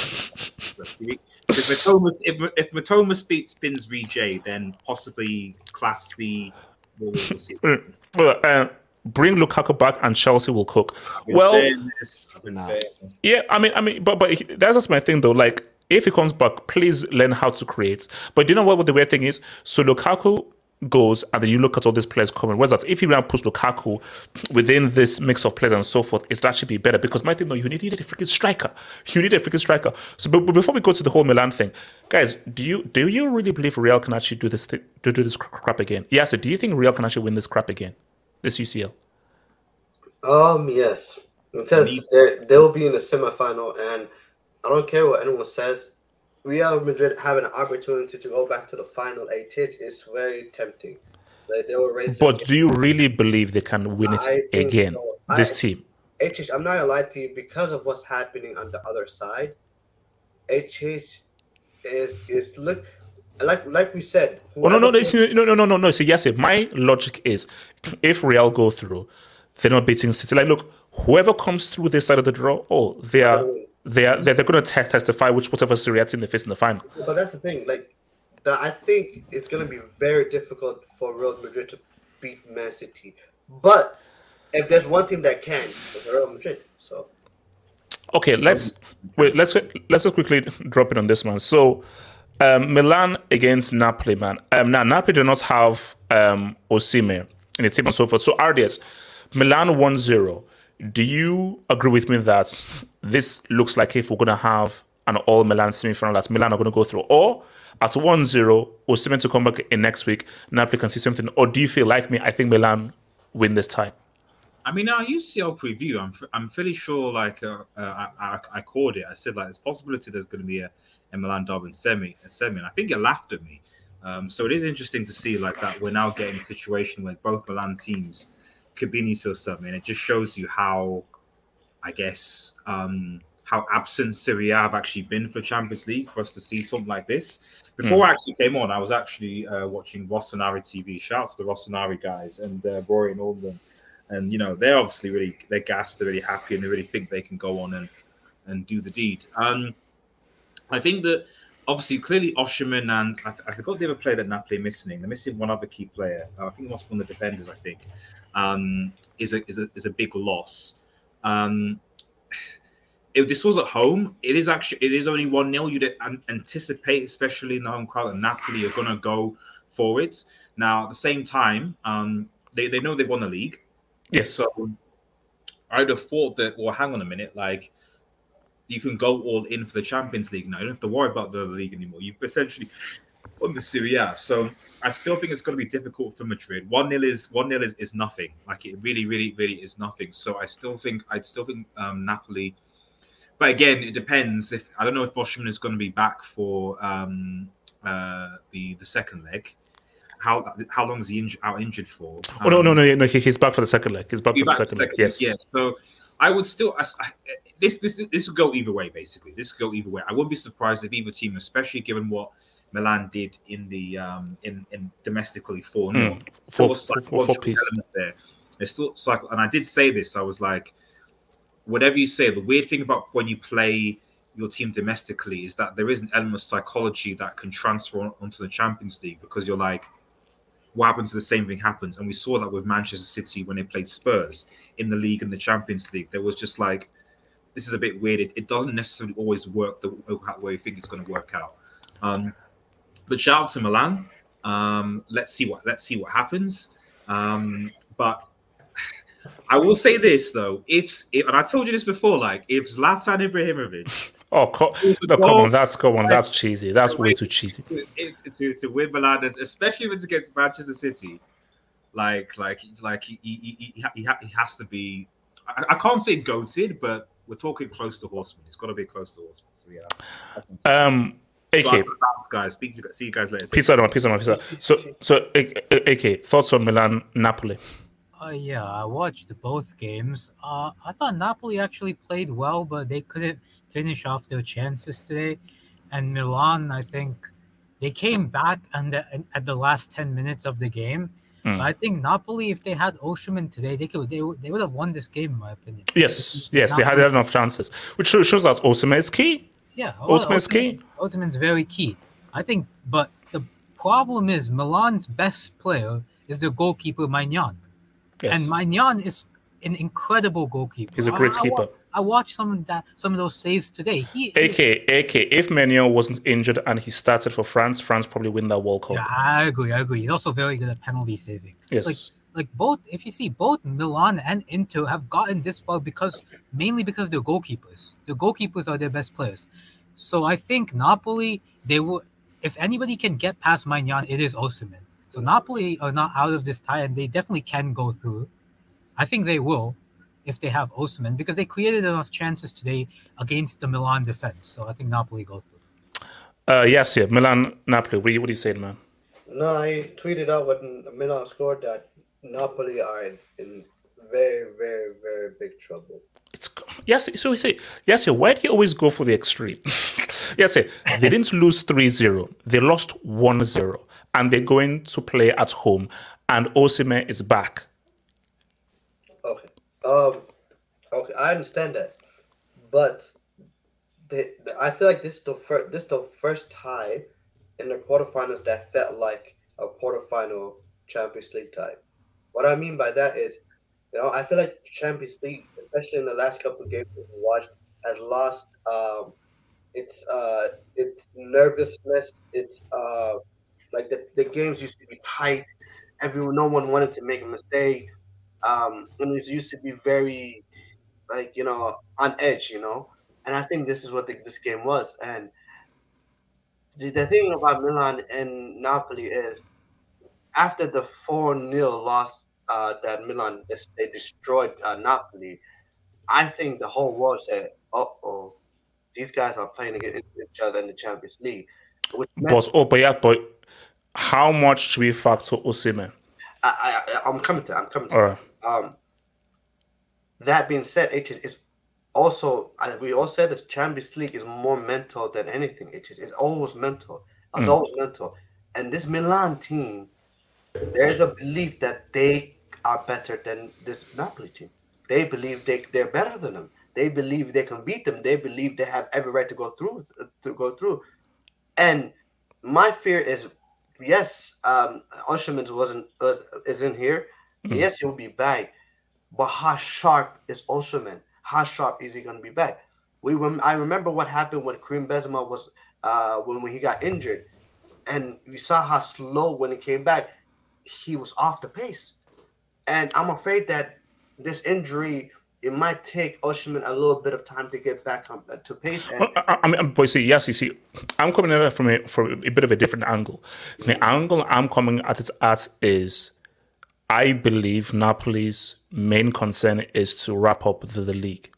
might be if Matoma if, if Matoma spins, spins VJ, then possibly Class C. We'll, we'll see. Well, uh, bring Lukaku back and Chelsea will cook. I've been Well, saying this, I've been saying. Yeah, I mean, I mean, but but that's just my thing though. Like, if he comes back, please learn how to create. But do you know what, what the weird thing is? So Lukaku goes, and then you look at all these players coming. Whereas that if you now push Lukaku within this mix of players and so forth, it's actually be better. Because my thing, no, you need, you need a freaking striker. You need a freaking striker. So, but, but before we go to the whole Milan thing, guys, do you do you really believe Real can actually do this thing, do, do this crap again? Yeah. So, do you think Real can actually win this crap again, this UCL? Um, yes, because they they will be in the semifinal, and I don't care what anyone says. Real Madrid have an opportunity to go back to the final eight. It is very tempting. Like they will raise. But do you really believe they can win it I again? so. This I- team. HH, I'm not gonna lie to you because of what's happening on the other side. HH is is look like like we said. Oh no no no no no no no no. So yes, my logic is if Real go through, they're not beating City. Like look, whoever comes through this side of the draw, oh, they are they are they're, they're going to testify which whatever Serie A team they face in the final. But that's the thing. Like, the, I think it's gonna be very difficult for Real Madrid to beat Man City. But if there's one team that can, it's Real Madrid. So Okay, let's wait. Let's let's just quickly drop it on this one. So, um, Milan against Napoli, man. Um, now Napoli do not have um Osimhen in the team and so forth. So, RDS, Milan 1-0. Do you agree with me that this looks like if we're gonna have an all Milan semi-final that Milan are gonna go through, or at 1-0, Osimhen to come back in next week, Napoli can see something, or do you feel like me? I think Milan win this time. I mean, our UCL preview, I'm I'm fairly sure like uh, uh, I, I I called it. I said like there's possibility there's going to be a, a Milan Dublin semi. And I think you laughed at me. Um, so it is interesting to see like that we're now getting a situation where both Milan teams could be in semi, and it just shows you how, I guess, um, how absent Serie A have actually been for Champions League for us to see something like this. Before I actually came on, I was actually uh, watching Rossoneri TV. Shout out to the Rossoneri guys and uh, Rory and all of them and you know they're obviously really they're gassed, they're really happy, and they really think they can go on and and do the deed. Um, I think that obviously clearly Osimhen and I, I forgot the other player that Napoli are missing. They're missing one other key player. Uh, I think it must be one of the defenders. I think um, is a is a is a big loss. Um, if this was at home, it is actually it is only one 0 You'd anticipate, especially in the home crowd, that Napoli are going to go for it. Now, at the same time, um, they they know they won the league. Yes. So I'd have thought that, well, hang on a minute, like you can go all in for the Champions League now. You don't have to worry about the league anymore. You've essentially won the Serie A. So I still think it's going to be difficult for Madrid. One 0 is one 0 is, is nothing. Like it really, really, really is nothing. So I still think I'd still think um, Napoli. But again, it depends. If I don't know if Osimhen is going to be back for um, uh, the the second leg. How how long is he inj- out injured for? Oh no Um, no no no! He, he's back for the second leg. He's back you for the second leg. Yes. Yes. So I would still, I, I- this this this will go either way. Basically, this will go either way. I wouldn't be surprised if either team, especially given what Milan did in the um in in domestically four 0 Mm. Four- four- four piece. there. It's still cycle, and I did say this. I was like, whatever you say, the weird thing about when you play your team domestically is that there is an element of psychology that can transfer on, onto the Champions League because you're like, what happens? The same thing happens, and we saw that with Manchester City when they played Spurs in the league and the Champions League. There was just like, this is a bit weird. It, it doesn't necessarily always work the way you think it's going to work out. Um, but shout out to Milan. Um, let's see what let's see what happens. Um, but I will say this though, if, if and I told you this before, like if Zlatan Ibrahimovic Oh, co- no, come on, that's come on, that's cheesy. That's way too cheesy. to, to, to, win Milan, especially if it's against Manchester City, like like like he he, he, he, he has to be. I, I can't say goated, but we're talking close to horsemen. It's got to be close to horsemen. So yeah. Um, AK, So, guys, speak to, see you guys later. peace out, peace out, peace out. So, so A- AK, thoughts on Milan, Napoli? Uh, yeah, I watched both games. Uh, I thought Napoli actually played well, but they couldn't finish off their chances today. And Milan, I think they came back and the, at the last ten minutes of the game. Mm. But I think Napoli, if they had Osimhen today, they could they, would- they would have won this game, in my opinion. Yes, yes, they had enough chances, which shows, that Osimhen is key. Yeah, Osimhen's key. Osimhen's very key. I think, but the problem is Milan's best player is the goalkeeper Maignan, Yes. and Maignan is an incredible goalkeeper. He's a great I keeper. I watched some of that, some of those saves today. He, AK, AK, if Manuel wasn't injured and he started for France, France probably win that World Cup. yeah, I agree. I agree. He's also very good at penalty saving. Yes. Like, like both, if you see both Milan and Inter have gotten this far because mainly because of their goalkeepers. The goalkeepers are their best players. So I think Napoli, they will. If anybody can get past Maignan, it is Osimhen. So Napoli are not out of this tie, and they definitely can go through. I think they will, if they have Osimhen, because they created enough chances today against the Milan defense. So I think Napoli go through. Uh, yes, yeah, Milan, Napoli. What do you, what do you say, man? No, I tweeted out when Milan scored that Napoli are in, in very, very, very big trouble. It's yes. So we say yes. yeah, Why do you always go for the extreme? yes, yeah, they didn't lose 3-0. They lost 1-0. and they're going to play at home. And Osimhen is back. Um. Okay, I understand that, but I feel like this is the first this is the first time in the quarterfinals that felt like a quarterfinal Champions League tie. What I mean by that is, you know, I feel like Champions League, especially in the last couple of games we watched, has lost um, its uh, its nervousness. It's uh, like the, the games used to be tight. Everyone, no one wanted to make a mistake. Um, and it used to be very, like you know, on edge. You know, and I think this is what the, this game was. And the, the thing about Milan and Napoli is, after the four 0 loss uh, that Milan they destroyed uh, Napoli, I think the whole world said, "Uh oh, these guys are playing against each other in the Champions League." Which But oh, but yeah, but how much should we factor Osimhen? I, I, I'm coming to. I'm coming to. All right. Um, that being said, it is also uh, we all said this Champions League is more mental than anything. It is it's always mental. It's Mm. always mental. And this Milan team, there's a belief that they are better than this Napoli team. They believe they they're better than them. They believe they can beat them. They believe they have every right to go through to go through. And my fear is, yes, um, Osimhen wasn't was, isn't here. Mm-hmm. Yes, he'll be back. But how sharp is Osimhen? How sharp is he going to be back? We rem- I remember what happened when Kareem Benzema was uh, when, when he got injured, and we saw how slow when he came back, he was off the pace. And I'm afraid that this injury it might take Osimhen a little bit of time to get back on, uh, to pace. And Well, I, I mean, but see, yes, you see, I'm coming at it from a from a bit of a different angle. The angle I'm coming at it at is, I believe Napoli's main concern is to wrap up the, the league,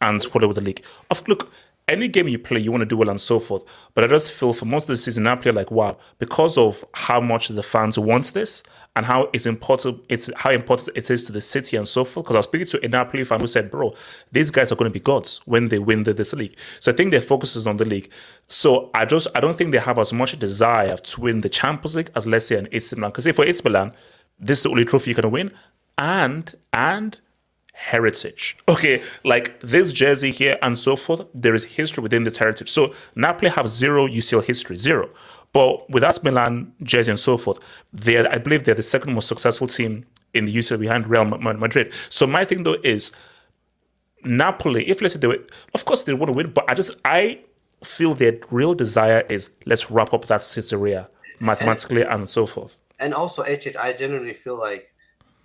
and follow the league. Of look, any game you play, you want to do well and so forth. But I just feel for most of the season, Napoli are like, wow, because of how much the fans want this and how it's important, it's how important it is to the city and so forth. Because I was speaking to a Napoli fan who said, bro, these guys are going to be gods when they win the, this league. So I think their focus is on the league. So I just I don't think they have as much desire to win the Champions League as let's say an AC Milan. Because if for AC Milan, this is the only trophy you're to win, and and heritage. Okay, like this jersey here and so forth, there is history within this heritage. So Napoli have zero UCL history, zero. But with us Milan jersey and so forth, they I believe they're the second most successful team in the UCL behind Real Madrid. So my thing though is Napoli, if let's say they were, of course they want to win, but I just I feel their real desire is let's wrap up that Caesarea mathematically and so forth. And also, HH, I genuinely feel like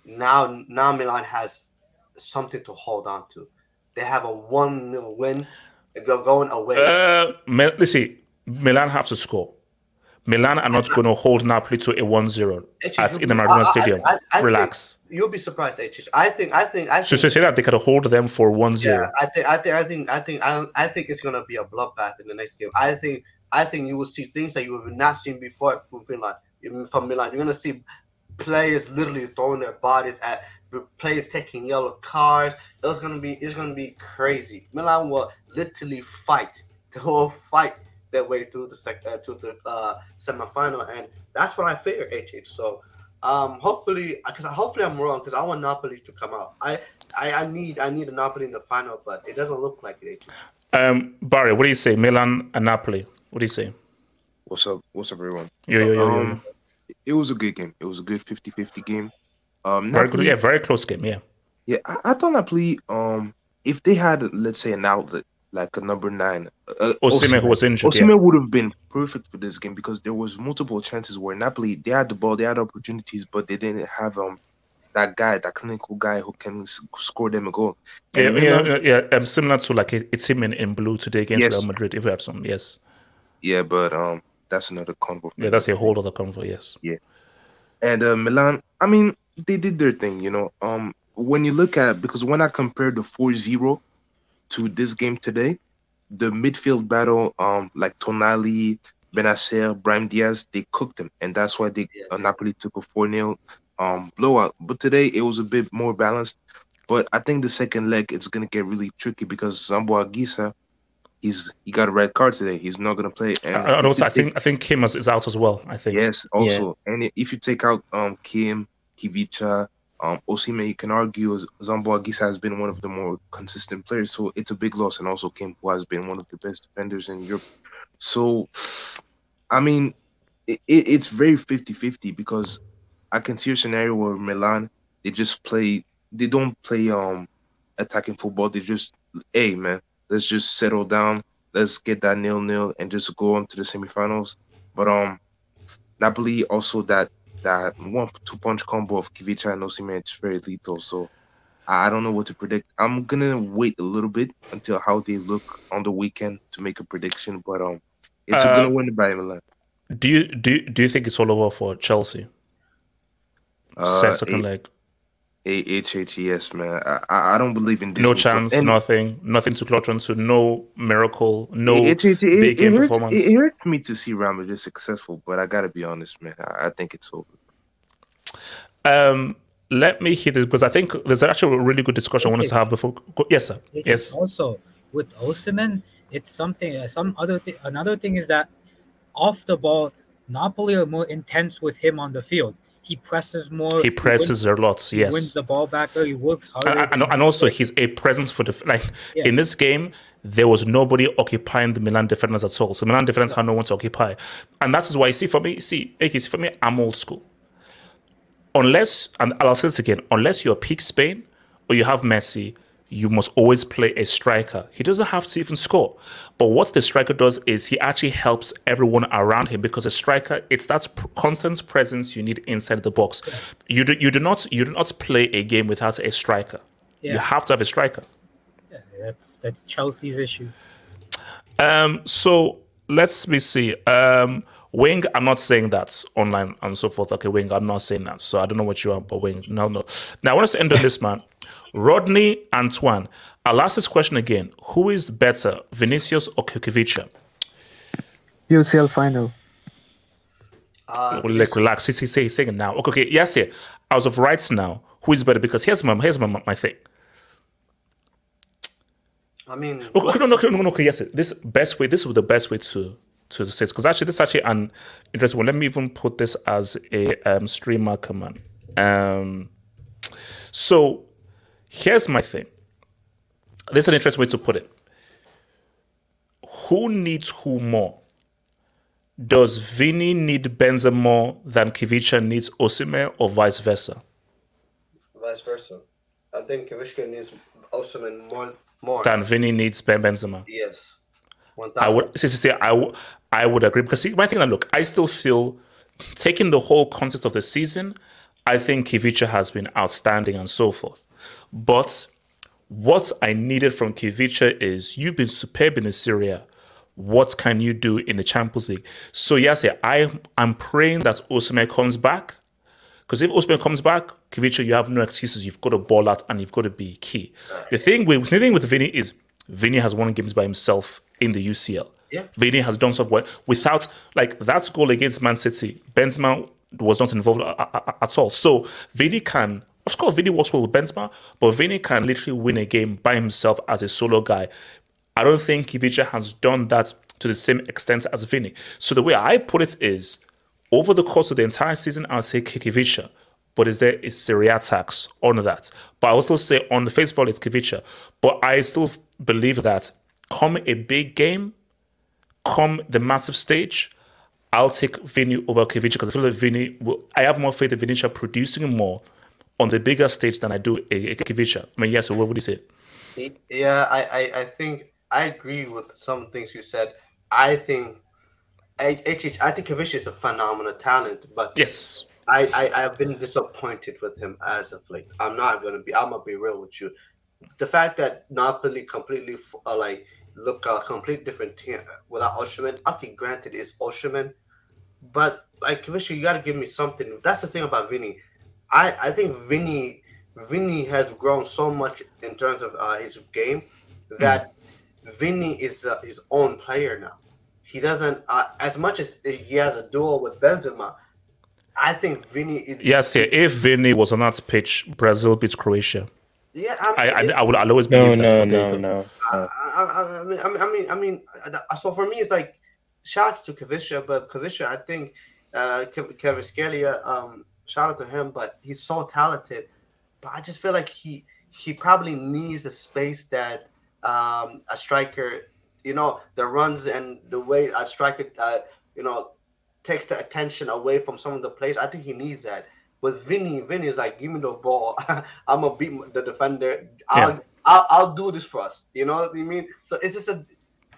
now now Milan has something to hold on to. They have a one nil win. They're going away. Uh, let's see. Milan have to score. Milan are not going to hold Napoli to a 1-0 at in the Maradona Stadium. I, I, I Relax. You'll be surprised, HH. I think. I think. I think. So, say that they could hold them for 1-0. Yeah, I think. I think. I think. I think. I, I think it's going to be a bloodbath in the next game. I think. I think you will see things that you have not seen before from Milan. From Milan, you're going to see players literally throwing their bodies at players taking yellow cards. It was gonna be it's gonna be crazy. Milan will literally fight. They will fight their way through the sec- uh, to the uh, semifinal, and that's what I fear, HH. So um, hopefully, because hopefully I'm wrong, because I want Napoli to come out. I, I I need I need a Napoli in the final, but it doesn't look like it. HH. Um, Barry, what do you say? Milan and Napoli. What do you say? What's up? What's up, everyone? Yeah, yeah, yeah, um, yeah. It was a good game. It was a good 50-50 game. Um, very good, yeah, very close game, yeah. Yeah, I, I thought Napoli, um, if they had, let's say, an outlet like a number nine, uh, Osimhen, who was injured, Osimhen yeah. would have been perfect for this game because there was multiple chances where Napoli they had the ball, they had opportunities, but they didn't have um that guy, that clinical guy who can score them a goal. Yeah, yeah, yeah, yeah, um, similar to like it's him in, in blue today against yes. Real Madrid. If we have some, yes. Yeah, but um, that's another convo. Yeah, that's a whole other convo. Yes. Yeah, and uh, Milan. I mean, they did their thing, you know. Um, when you look at because when I compared the 4-0 to this game today, the midfield battle, um, like Tonali, Bennacer, Brahim Diaz, they cooked them, and that's why they uh, Napoli took a 4-0 um blowout. But today it was a bit more balanced. But I think the second leg it's gonna get really tricky because Zambo Anguissa, he's he got a red card today. He's not gonna play. And, and also, I think I think Kim is out as well. I think yes, also, yeah. and if you take out um Kim, Khvicha, um, Osimhen, you can argue Zambo Anguissa has been one of the more consistent players, so it's a big loss. And also Kim, who has been one of the best defenders in Europe. So, I mean, it, it, it's very 50-50 because I can see a scenario where Milan they just play, they don't play um attacking football. They just, hey man, let's just settle down, let's get that nil nil, and just go on to the semifinals. But um, Napoli also that that one two punch combo of Khvicha and Osimhen is very lethal. So I don't know what to predict. I'm gonna wait a little bit until how they look on the weekend to make a prediction. But um, it's uh, gonna win by Milan. Do you do you, do you think it's all over for Chelsea? Uh, Second leg. AHHES, man. I, I don't believe in this. No chance, and nothing, nothing to clutch onto, no miracle, no it, it, it, big game hurts, performance. It hurts me to see Real Madrid successful, but I gotta be honest, man. I, I think it's over. Um, let me hear this because I think there's actually a really good discussion okay. I want us to have before. Yes, sir. Yes. Also, with Osimhen, it's something. Uh, some other thing. Another thing is that off the ball, Napoli are more intense with him on the field he presses more. He presses he wins, a lot. Yes, he wins the ball back. He works hard. And, and, and, also, he's a presence for the like yeah. in this game. There was nobody occupying the Milan defenders at all. So Milan defenders had no one to occupy, and that is why see for me. See, see for me, I'm old school. Unless, and I'll say this again, unless you're peak Spain or you have Messi, you must always play a striker. He doesn't have to even score. But what the striker does is he actually helps everyone around him because a striker, it's that constant presence you need inside the box. You do you do not you do not play a game without a striker. Yeah. You have to have a striker. Yeah, that's that's Chelsea's issue. Um so let's me see. Um Wing, I'm not saying that online and so forth. Okay, Wing, I'm not saying that. So I don't know what you are, but Wing, no, no. Now I want us to end on this, man. Rodney Antoine. I'll ask this question again. Who is better, Vinicius or Kukovica? UCL final. Uh, Well, relax. Say, say, say, say it now. Okay, okay. Yes, yeah. As of right now, who is better? Because here's my here's my, my thing. I mean, Okay, okay, no, no, no, no, okay, yes. This best way. This is the best way to to say it. because actually this is actually an interesting one. Let me even put this as a um, streamer command. Um, so here's my thing. This is an interesting way to put it. Who needs who more? Does Vini need Benzema more than Khvicha needs Osimhen or vice versa? vice versa. I think Khvicha needs Osimhen more. More. Than Vini needs Ben Benzema? Yes. I would see, see, see, I, w- I would agree because see, my thing. That look, I still feel taking the whole context of the season, I think Khvicha has been outstanding and so forth. But what I needed from Khvicha is you've been superb in the Serie A. What can you do in the Champions League? So yes, I I'm praying that Osimhen comes back. Because if Osimhen comes back, Khvicha, you have no excuses. You've got to ball out and you've got to be key. The thing with the thing with Vinny is Vinny has won games by himself in the UCL. Yeah. Vinny has done so well without like that goal against Man City. Benzema was not involved a- a- a- at all. So Vinny can, of course, Vinny works well with Benzema, but Vinny can literally win a game by himself as a solo guy. I don't think Khvicha has done that to the same extent as Vinny. So the way I put it is, over the course of the entire season, I'll say Khvicha. But is there a Serie A tax on that? But I also say on the face value, it's Khvicha. But I still believe that come a big game, come the massive stage, I'll take Vinny over Khvicha because I feel like Vinny, will, I have more faith in Vinicius producing more on the bigger stage than I do a, a Khvicha. I mean, yes, what would you say? Yeah, I, I, I think I agree with some things you said. I think I, I think Khvicha is a phenomenal talent, but yes, I, I, I have been disappointed with him as of late. I'm not gonna be. I'm gonna be real with you. The fact that Napoli completely uh, like look a complete different team without Osimhen. Okay, granted, it's Osimhen, but like Khvicha, you got to give me something. That's the thing about Vinny. I I think Vinny Vinny has grown so much in terms of uh, his game that Vinny is uh, his own player now. He doesn't uh, as much as he has a duel with Benzema. I think Vinny is. Yes, yeah. If Vinny was on that pitch, Brazil beats Croatia. Yeah, I, I, I, I would I'll always No, believe that. no, but there no, no. I, I, I mean, I mean, I mean, I mean, uh, so for me, it's like shout out to Khvicha, but Khvicha, I think uh, Kev- um, shout out to him, but he's so talented. But I just feel like he he probably needs the space that um, a striker, you know, the runs and the way a striker, uh, you know, takes the attention away from some of the players. I think he needs that. With Vinny, Vinny is like, give me the ball. I'm gonna beat the defender. I'll, Yeah. I'll, I'll do this for us. You know what I mean? So it's just a.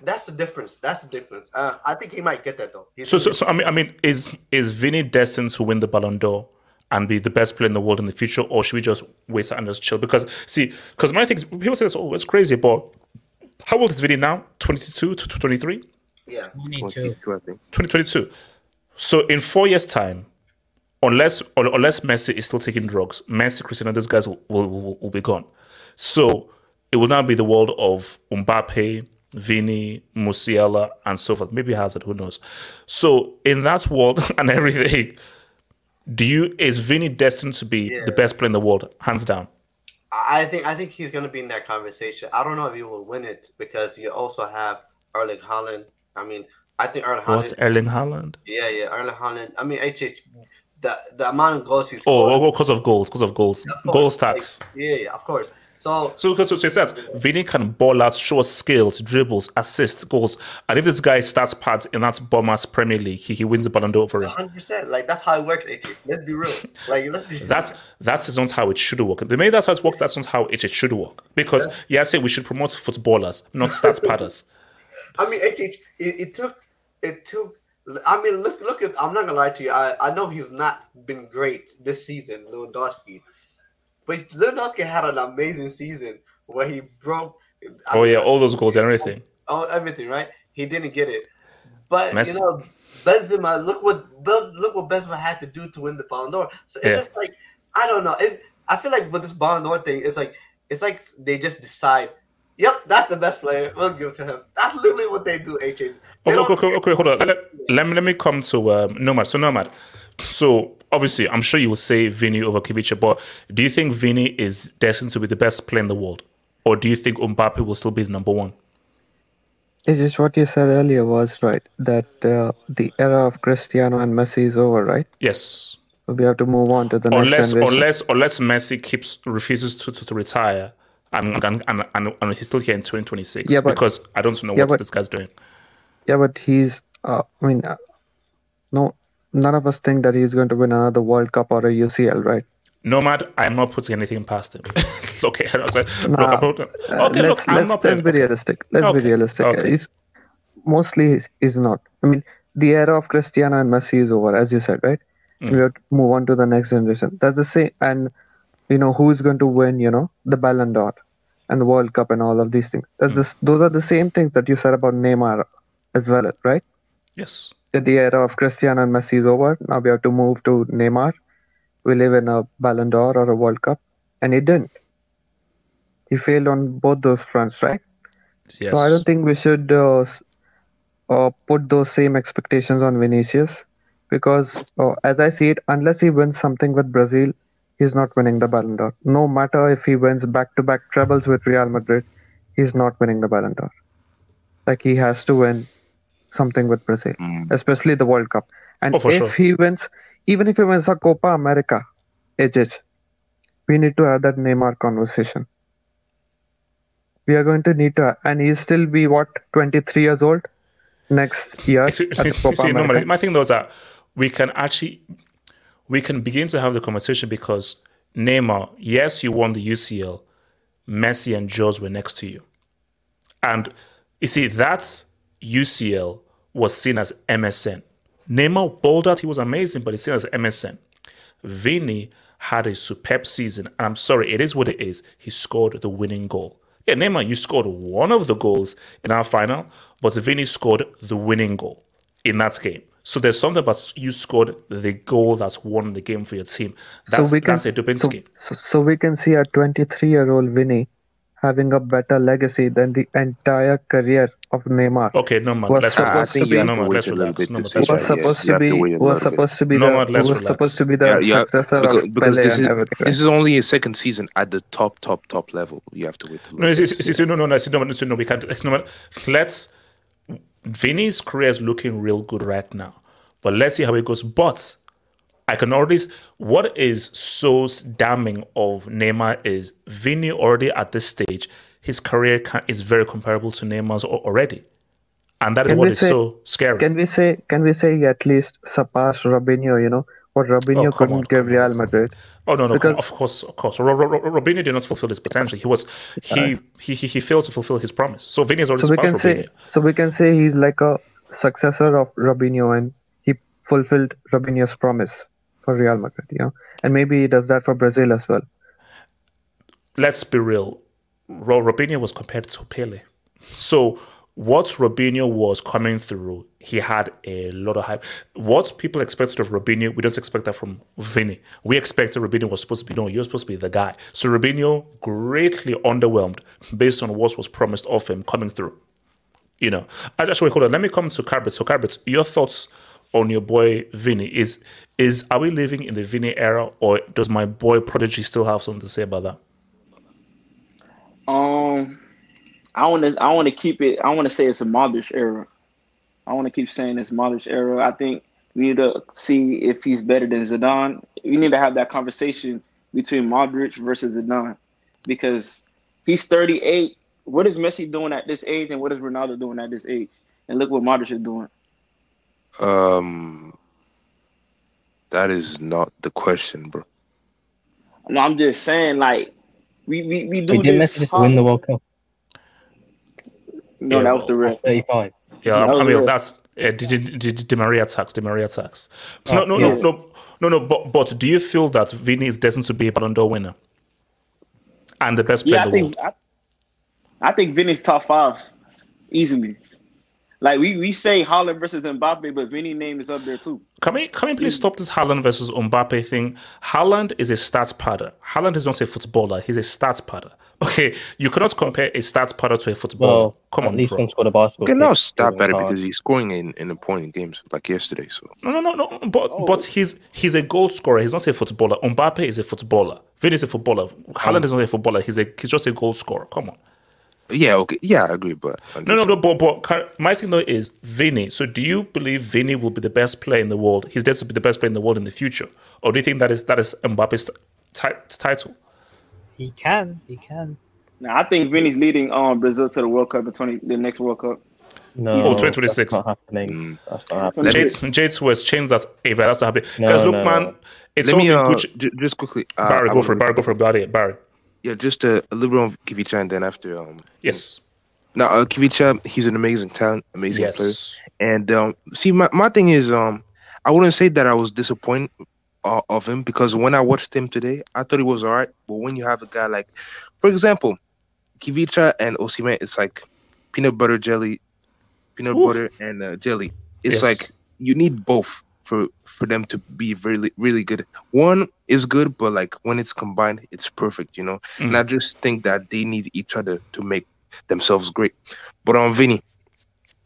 That's the difference. That's the difference. Uh, I think he might get that though. He's So, so, so I mean, I mean, is is Vinny destined to win the Ballon d'Or and be the best player in the world in the future, or should we just wait and just chill? Because see, because my thing, is, people say this, oh, it's crazy, but how old is Vinny now? 22 to 23? yeah. 22. 2022. So in four years' time, unless unless Messi is still taking drugs, Messi, Cristiano, these guys will, will, will, will be gone. So it will now be the world of Mbappe, Vini, Musiala, and so forth. Maybe Hazard, who knows? So in that world and everything, do you is Vinny destined to be the best player in the world, hands down? I think I think he's gonna be in that conversation. I don't know if he will win it because you also have Erling Haaland. I mean, I think Erling Haaland. What Erling Haaland? Yeah, yeah, Erling Haaland. I mean, HH. The the amount of goals he's Oh, scored. oh, oh because of goals, because of goals, of course, goals like, tax. yeah, yeah, of course. So So, so, so it says Vinny can ball out, show skills, dribbles, assists, goals. And if this guy starts pads in that Bournemouth Premier League, he, he wins the Ballon d'Or for him. hundred percent. Like that's how it works, HH. Let's be real. Like let's be. That's that is not how it should work. The maybe that's how it works. That's not how it should work. Because yeah, I say we should promote footballers, not stats padders. I mean, HH. It, it took. It took. I mean, look, look at. I'm not gonna lie to you. I, I know he's not been great this season, Lewandowski, but Lewandowski had an amazing season where he broke. I Oh mean, yeah, all those goals and everything. oh, everything, right? He didn't get it, but Messi. you know, Benzema. Look what look what Benzema had to do to win the Ballon d'Or. So it's Yeah. just like I don't know. It's I feel like with this Ballon d'Or thing, it's like it's like they just decide. Yep, that's the best player. We'll give it to him. That's literally what they do. They Okay, okay, okay, okay, hold on. Let, let me let me come to um, Nomad. So Nomad. So obviously, I'm sure you will say Vinny over Khvicha, but do you think Vinny is destined to be the best player in the world, or do you think Mbappe will still be the number one? It's just what you said earlier was right that uh, the era of Cristiano and Messi is over, right? Yes. We have to move on to the next unless generation. unless unless Messi keeps refuses to, to, to retire and and, and and and he's still here in 2026 Yeah, but- because I don't know yeah, what but- this guy's doing. Yeah, but he's. Uh, I mean, uh, no, none of us think that he's going to win another World Cup or a UCL, right? Nomad, I'm not putting anything past him. okay, I was like, look, Nah, I'm not, uh, okay, let's, look, I'm let's, not playing. let's be realistic. Let's Okay, be realistic. okay. He's mostly he's, he's not. I mean, the era of Cristiano and Messi is over, as you said, right? Mm. We have to move on to the next generation. That's the same. And you know who's going to win? You know the Ballon d'Or and the World Cup and all of these things. That's Mm. this, those are the same things that you said about Neymar as well, right? Yes. That the era of Cristiano and Messi is over. Now we have to move to Neymar. We live in a Ballon d'Or or a World Cup, and he didn't. He failed on both those fronts, right? Yes. So I don't think we should uh, uh, put those same expectations on Vinicius because, uh, as I see it, unless he wins something with Brazil, he's not winning the Ballon d'Or. No matter if he wins back-to-back trebles with Real Madrid, he's not winning the Ballon d'Or. Like he has to win something with Brazil, mm. especially the World Cup. And Oh, if sure. he wins, even if he wins a Copa America, AJ, we need to have that Neymar conversation. We are going to need to, and he'll still be what 23 years old next year see, at the Copa see, no, my, my thing though is that we can actually we can begin to have the conversation because Neymar, yes, you won the UCL, Messi and Joes were next to you, and you see that UCL was seen as MSN. Neymar bowled out; he was amazing, but he's seen as MSN. Vinny had a superb season, and I'm sorry, it is what it is. He scored the winning goal. Yeah, Neymar, you scored one of the goals in our final, but Vinny scored the winning goal in that game. So there's something about you scored the goal that's won the game for your team. That's we can- that's a Dubinsky. So, so we can see a 23 year old Vinny having a better legacy than the entire career of Neymar. Okay, no man, was let's supposed relax. to be No man, let's relax. No man, let's was supposed to be was supposed to be No the man, let's was relax. supposed to be the Yeah, yeah, successor because, of because Pele this and is everything. this is only his second season at the top, top, top level. You have to wait. till No, it's, it's, it's, it's- no, no, no, no, no, no, no, we can't. It's, no, let's. Vinny's career is looking real good right now, but let's see how it goes. But I can already. What is so damning of Neymar is Vinny already at this stage. His career can, is very comparable to Neymar's already, and that is Can what is say- so scary. Can we say can we say he at least surpassed Robinho? You know what Robinho Oh, couldn't on, give Real Madrid. Oh no, no, Because- of course, of course. Ro- Ro- Ro- Robinho did not fulfill his potential. He was he he he, he failed to fulfill his promise. So Vinny is already So we can Robinho. say so we can say he's like a successor of Robinho and he fulfilled Robinho's promise for Real Madrid. You know, and maybe he does that for Brazil as well. let's be real. Ro- Robinho was compared to Pele. So what Robinho was coming through, he had a lot of hype. What people expected of Robinho, we don't expect that from Vinny. We expected Robinho was supposed to be, no, you're supposed to be the guy. So Robinho greatly underwhelmed based on what was promised of him coming through. You know, I just wait, hold on. Let me come to Carbet. So Carbet, your thoughts on your boy Vinny is is are we living in the Vinny era or does my boy Prodigy still have something to say about that? Um, I want to. I want to keep it. I want to say it's a Modric era. I want to keep saying it's Modric era. I think we need to see if he's better than Zidane. We need to have that conversation between Modric versus Zidane because he's 38. What is Messi doing at this age, and what is Ronaldo doing at this age? And look what Modric is doing. Um, that is not the question, bro. No, I'm just saying, like we we, we do Wait, did this. Messi just win the World Cup? No, that was the ref. 35. Yeah, That I mean real. that's uh, Di, Di, Di, Di Maria tax, Di Maria tax. Oh, No, no, yeah. no, no, no, no. But but do you feel that Vini is destined to be a Ballon d'Or winner and the best player Yeah, I in the think world? I, I think Vinny's top five easily. Like we, we say Haaland versus Mbappe, but Vinny name is up there too. Can we can we please stop this Haaland versus Mbappe thing? Haaland is a stats padder. Haaland is not a footballer. He's a stats padder. Okay, you cannot compare a stats padder to a footballer. Well, Come at on, least bro. one scored a basketball. You can now kick, stop so better because he's scoring in, in important games like yesterday. So No, no, no, no. But Oh. but he's he's a goal scorer. He's not a footballer. Mbappe is a footballer. Vini is a footballer. Haaland oh. is not a footballer. He's a he's just a goal scorer. Come on. Yeah, okay, yeah, I agree. But No, no, no. But, but my thing though is Vinny. So do you believe Vinny will be the best player in the world? He's there to be the best player in the world in the future, or do you think that is that is Mbappe's ti- title? He can. He can. Now I think Vinny's leading um Brazil to the World Cup in twenty the next World Cup. No, Oh, that's 2026. not happening. That's not happening. James James was changed that. Ava, that's not happy. No, look, no. man, it's Let all me been uh, Gucci. j- just quickly. Uh, Barry, I go for it. Barry, go for it. Barry, Barry. Yeah, just a, a little bit on Khvicha and then after um Yes. Now, uh, Khvicha, he's an amazing talent, amazing Yes. player. And um, see, my, my thing is, um, I wouldn't say that I was disappointed uh, of him because when I watched him today, I thought he was all right. But when you have a guy like, for example, Khvicha and Osimhen, it's like peanut butter jelly, peanut butter and uh, jelly. It's Yes. like you need both for for them to be really really good. One is good, but like when it's combined, it's perfect, you know. And Mm. I just think that they need each other to make themselves great. But on Vinny,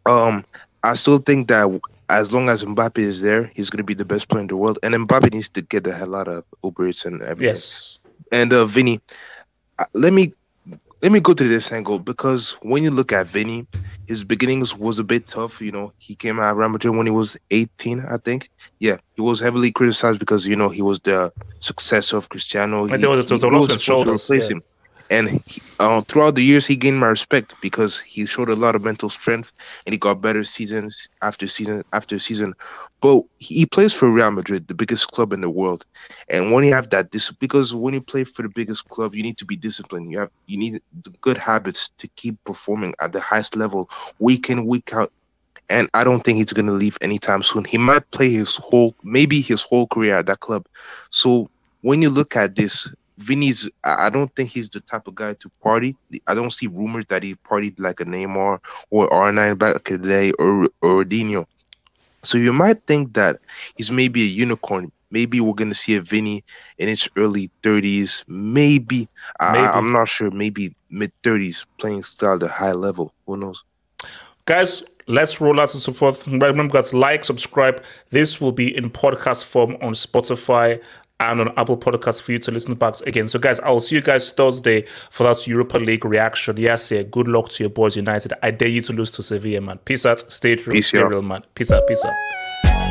um, I still think that as long as Mbappe is there, he's gonna be the best player in the world. And Mbappe needs to get the hell out of Uber Eats and everything. Yes. And uh, Vinny, uh, let me let me go to this angle because when you look at Vinny, his beginnings was a bit tough. You know, he came out of Real Madrid when he was 18, I think. Yeah, he was heavily criticized because you know he was the successor of Cristiano. And He, there was- there was a lot to shoulders, yeah. him. And he, uh, throughout the years, he gained my respect because he showed a lot of mental strength and he got better seasons after season after season. But he, plays for Real Madrid, the biggest club in the world. And when you have that discipline, because when you play for the biggest club, you need to be disciplined. You have you need good habits to keep performing at the highest level, week in week out. And I don't think he's gonna leave anytime soon. He might play his whole, maybe his whole career at that club. So when you look at this, Vinny's, I I don't think he's the type of guy to party. I don't see rumors that he partied like a Neymar or R9 back in the day or or Ronaldinho. So you might think that he's maybe a unicorn. Maybe we're gonna see a Vinny in his early 30s. Maybe, I, Maybe. I'm not sure. Maybe mid 30s, playing still at a high level. Who knows? Guys, let's roll out and so forth. Remember, guys, like, subscribe. This will be in podcast form on Spotify and on Apple Podcasts for you to listen back again. So, guys, I'll see you guys Thursday for that Europa League reaction. Yes, yeah. Good luck to your boys, United. I dare you to lose to Sevilla, man. Peace out. Stay true. Peace Stay out. real, man. Peace out. Peace out.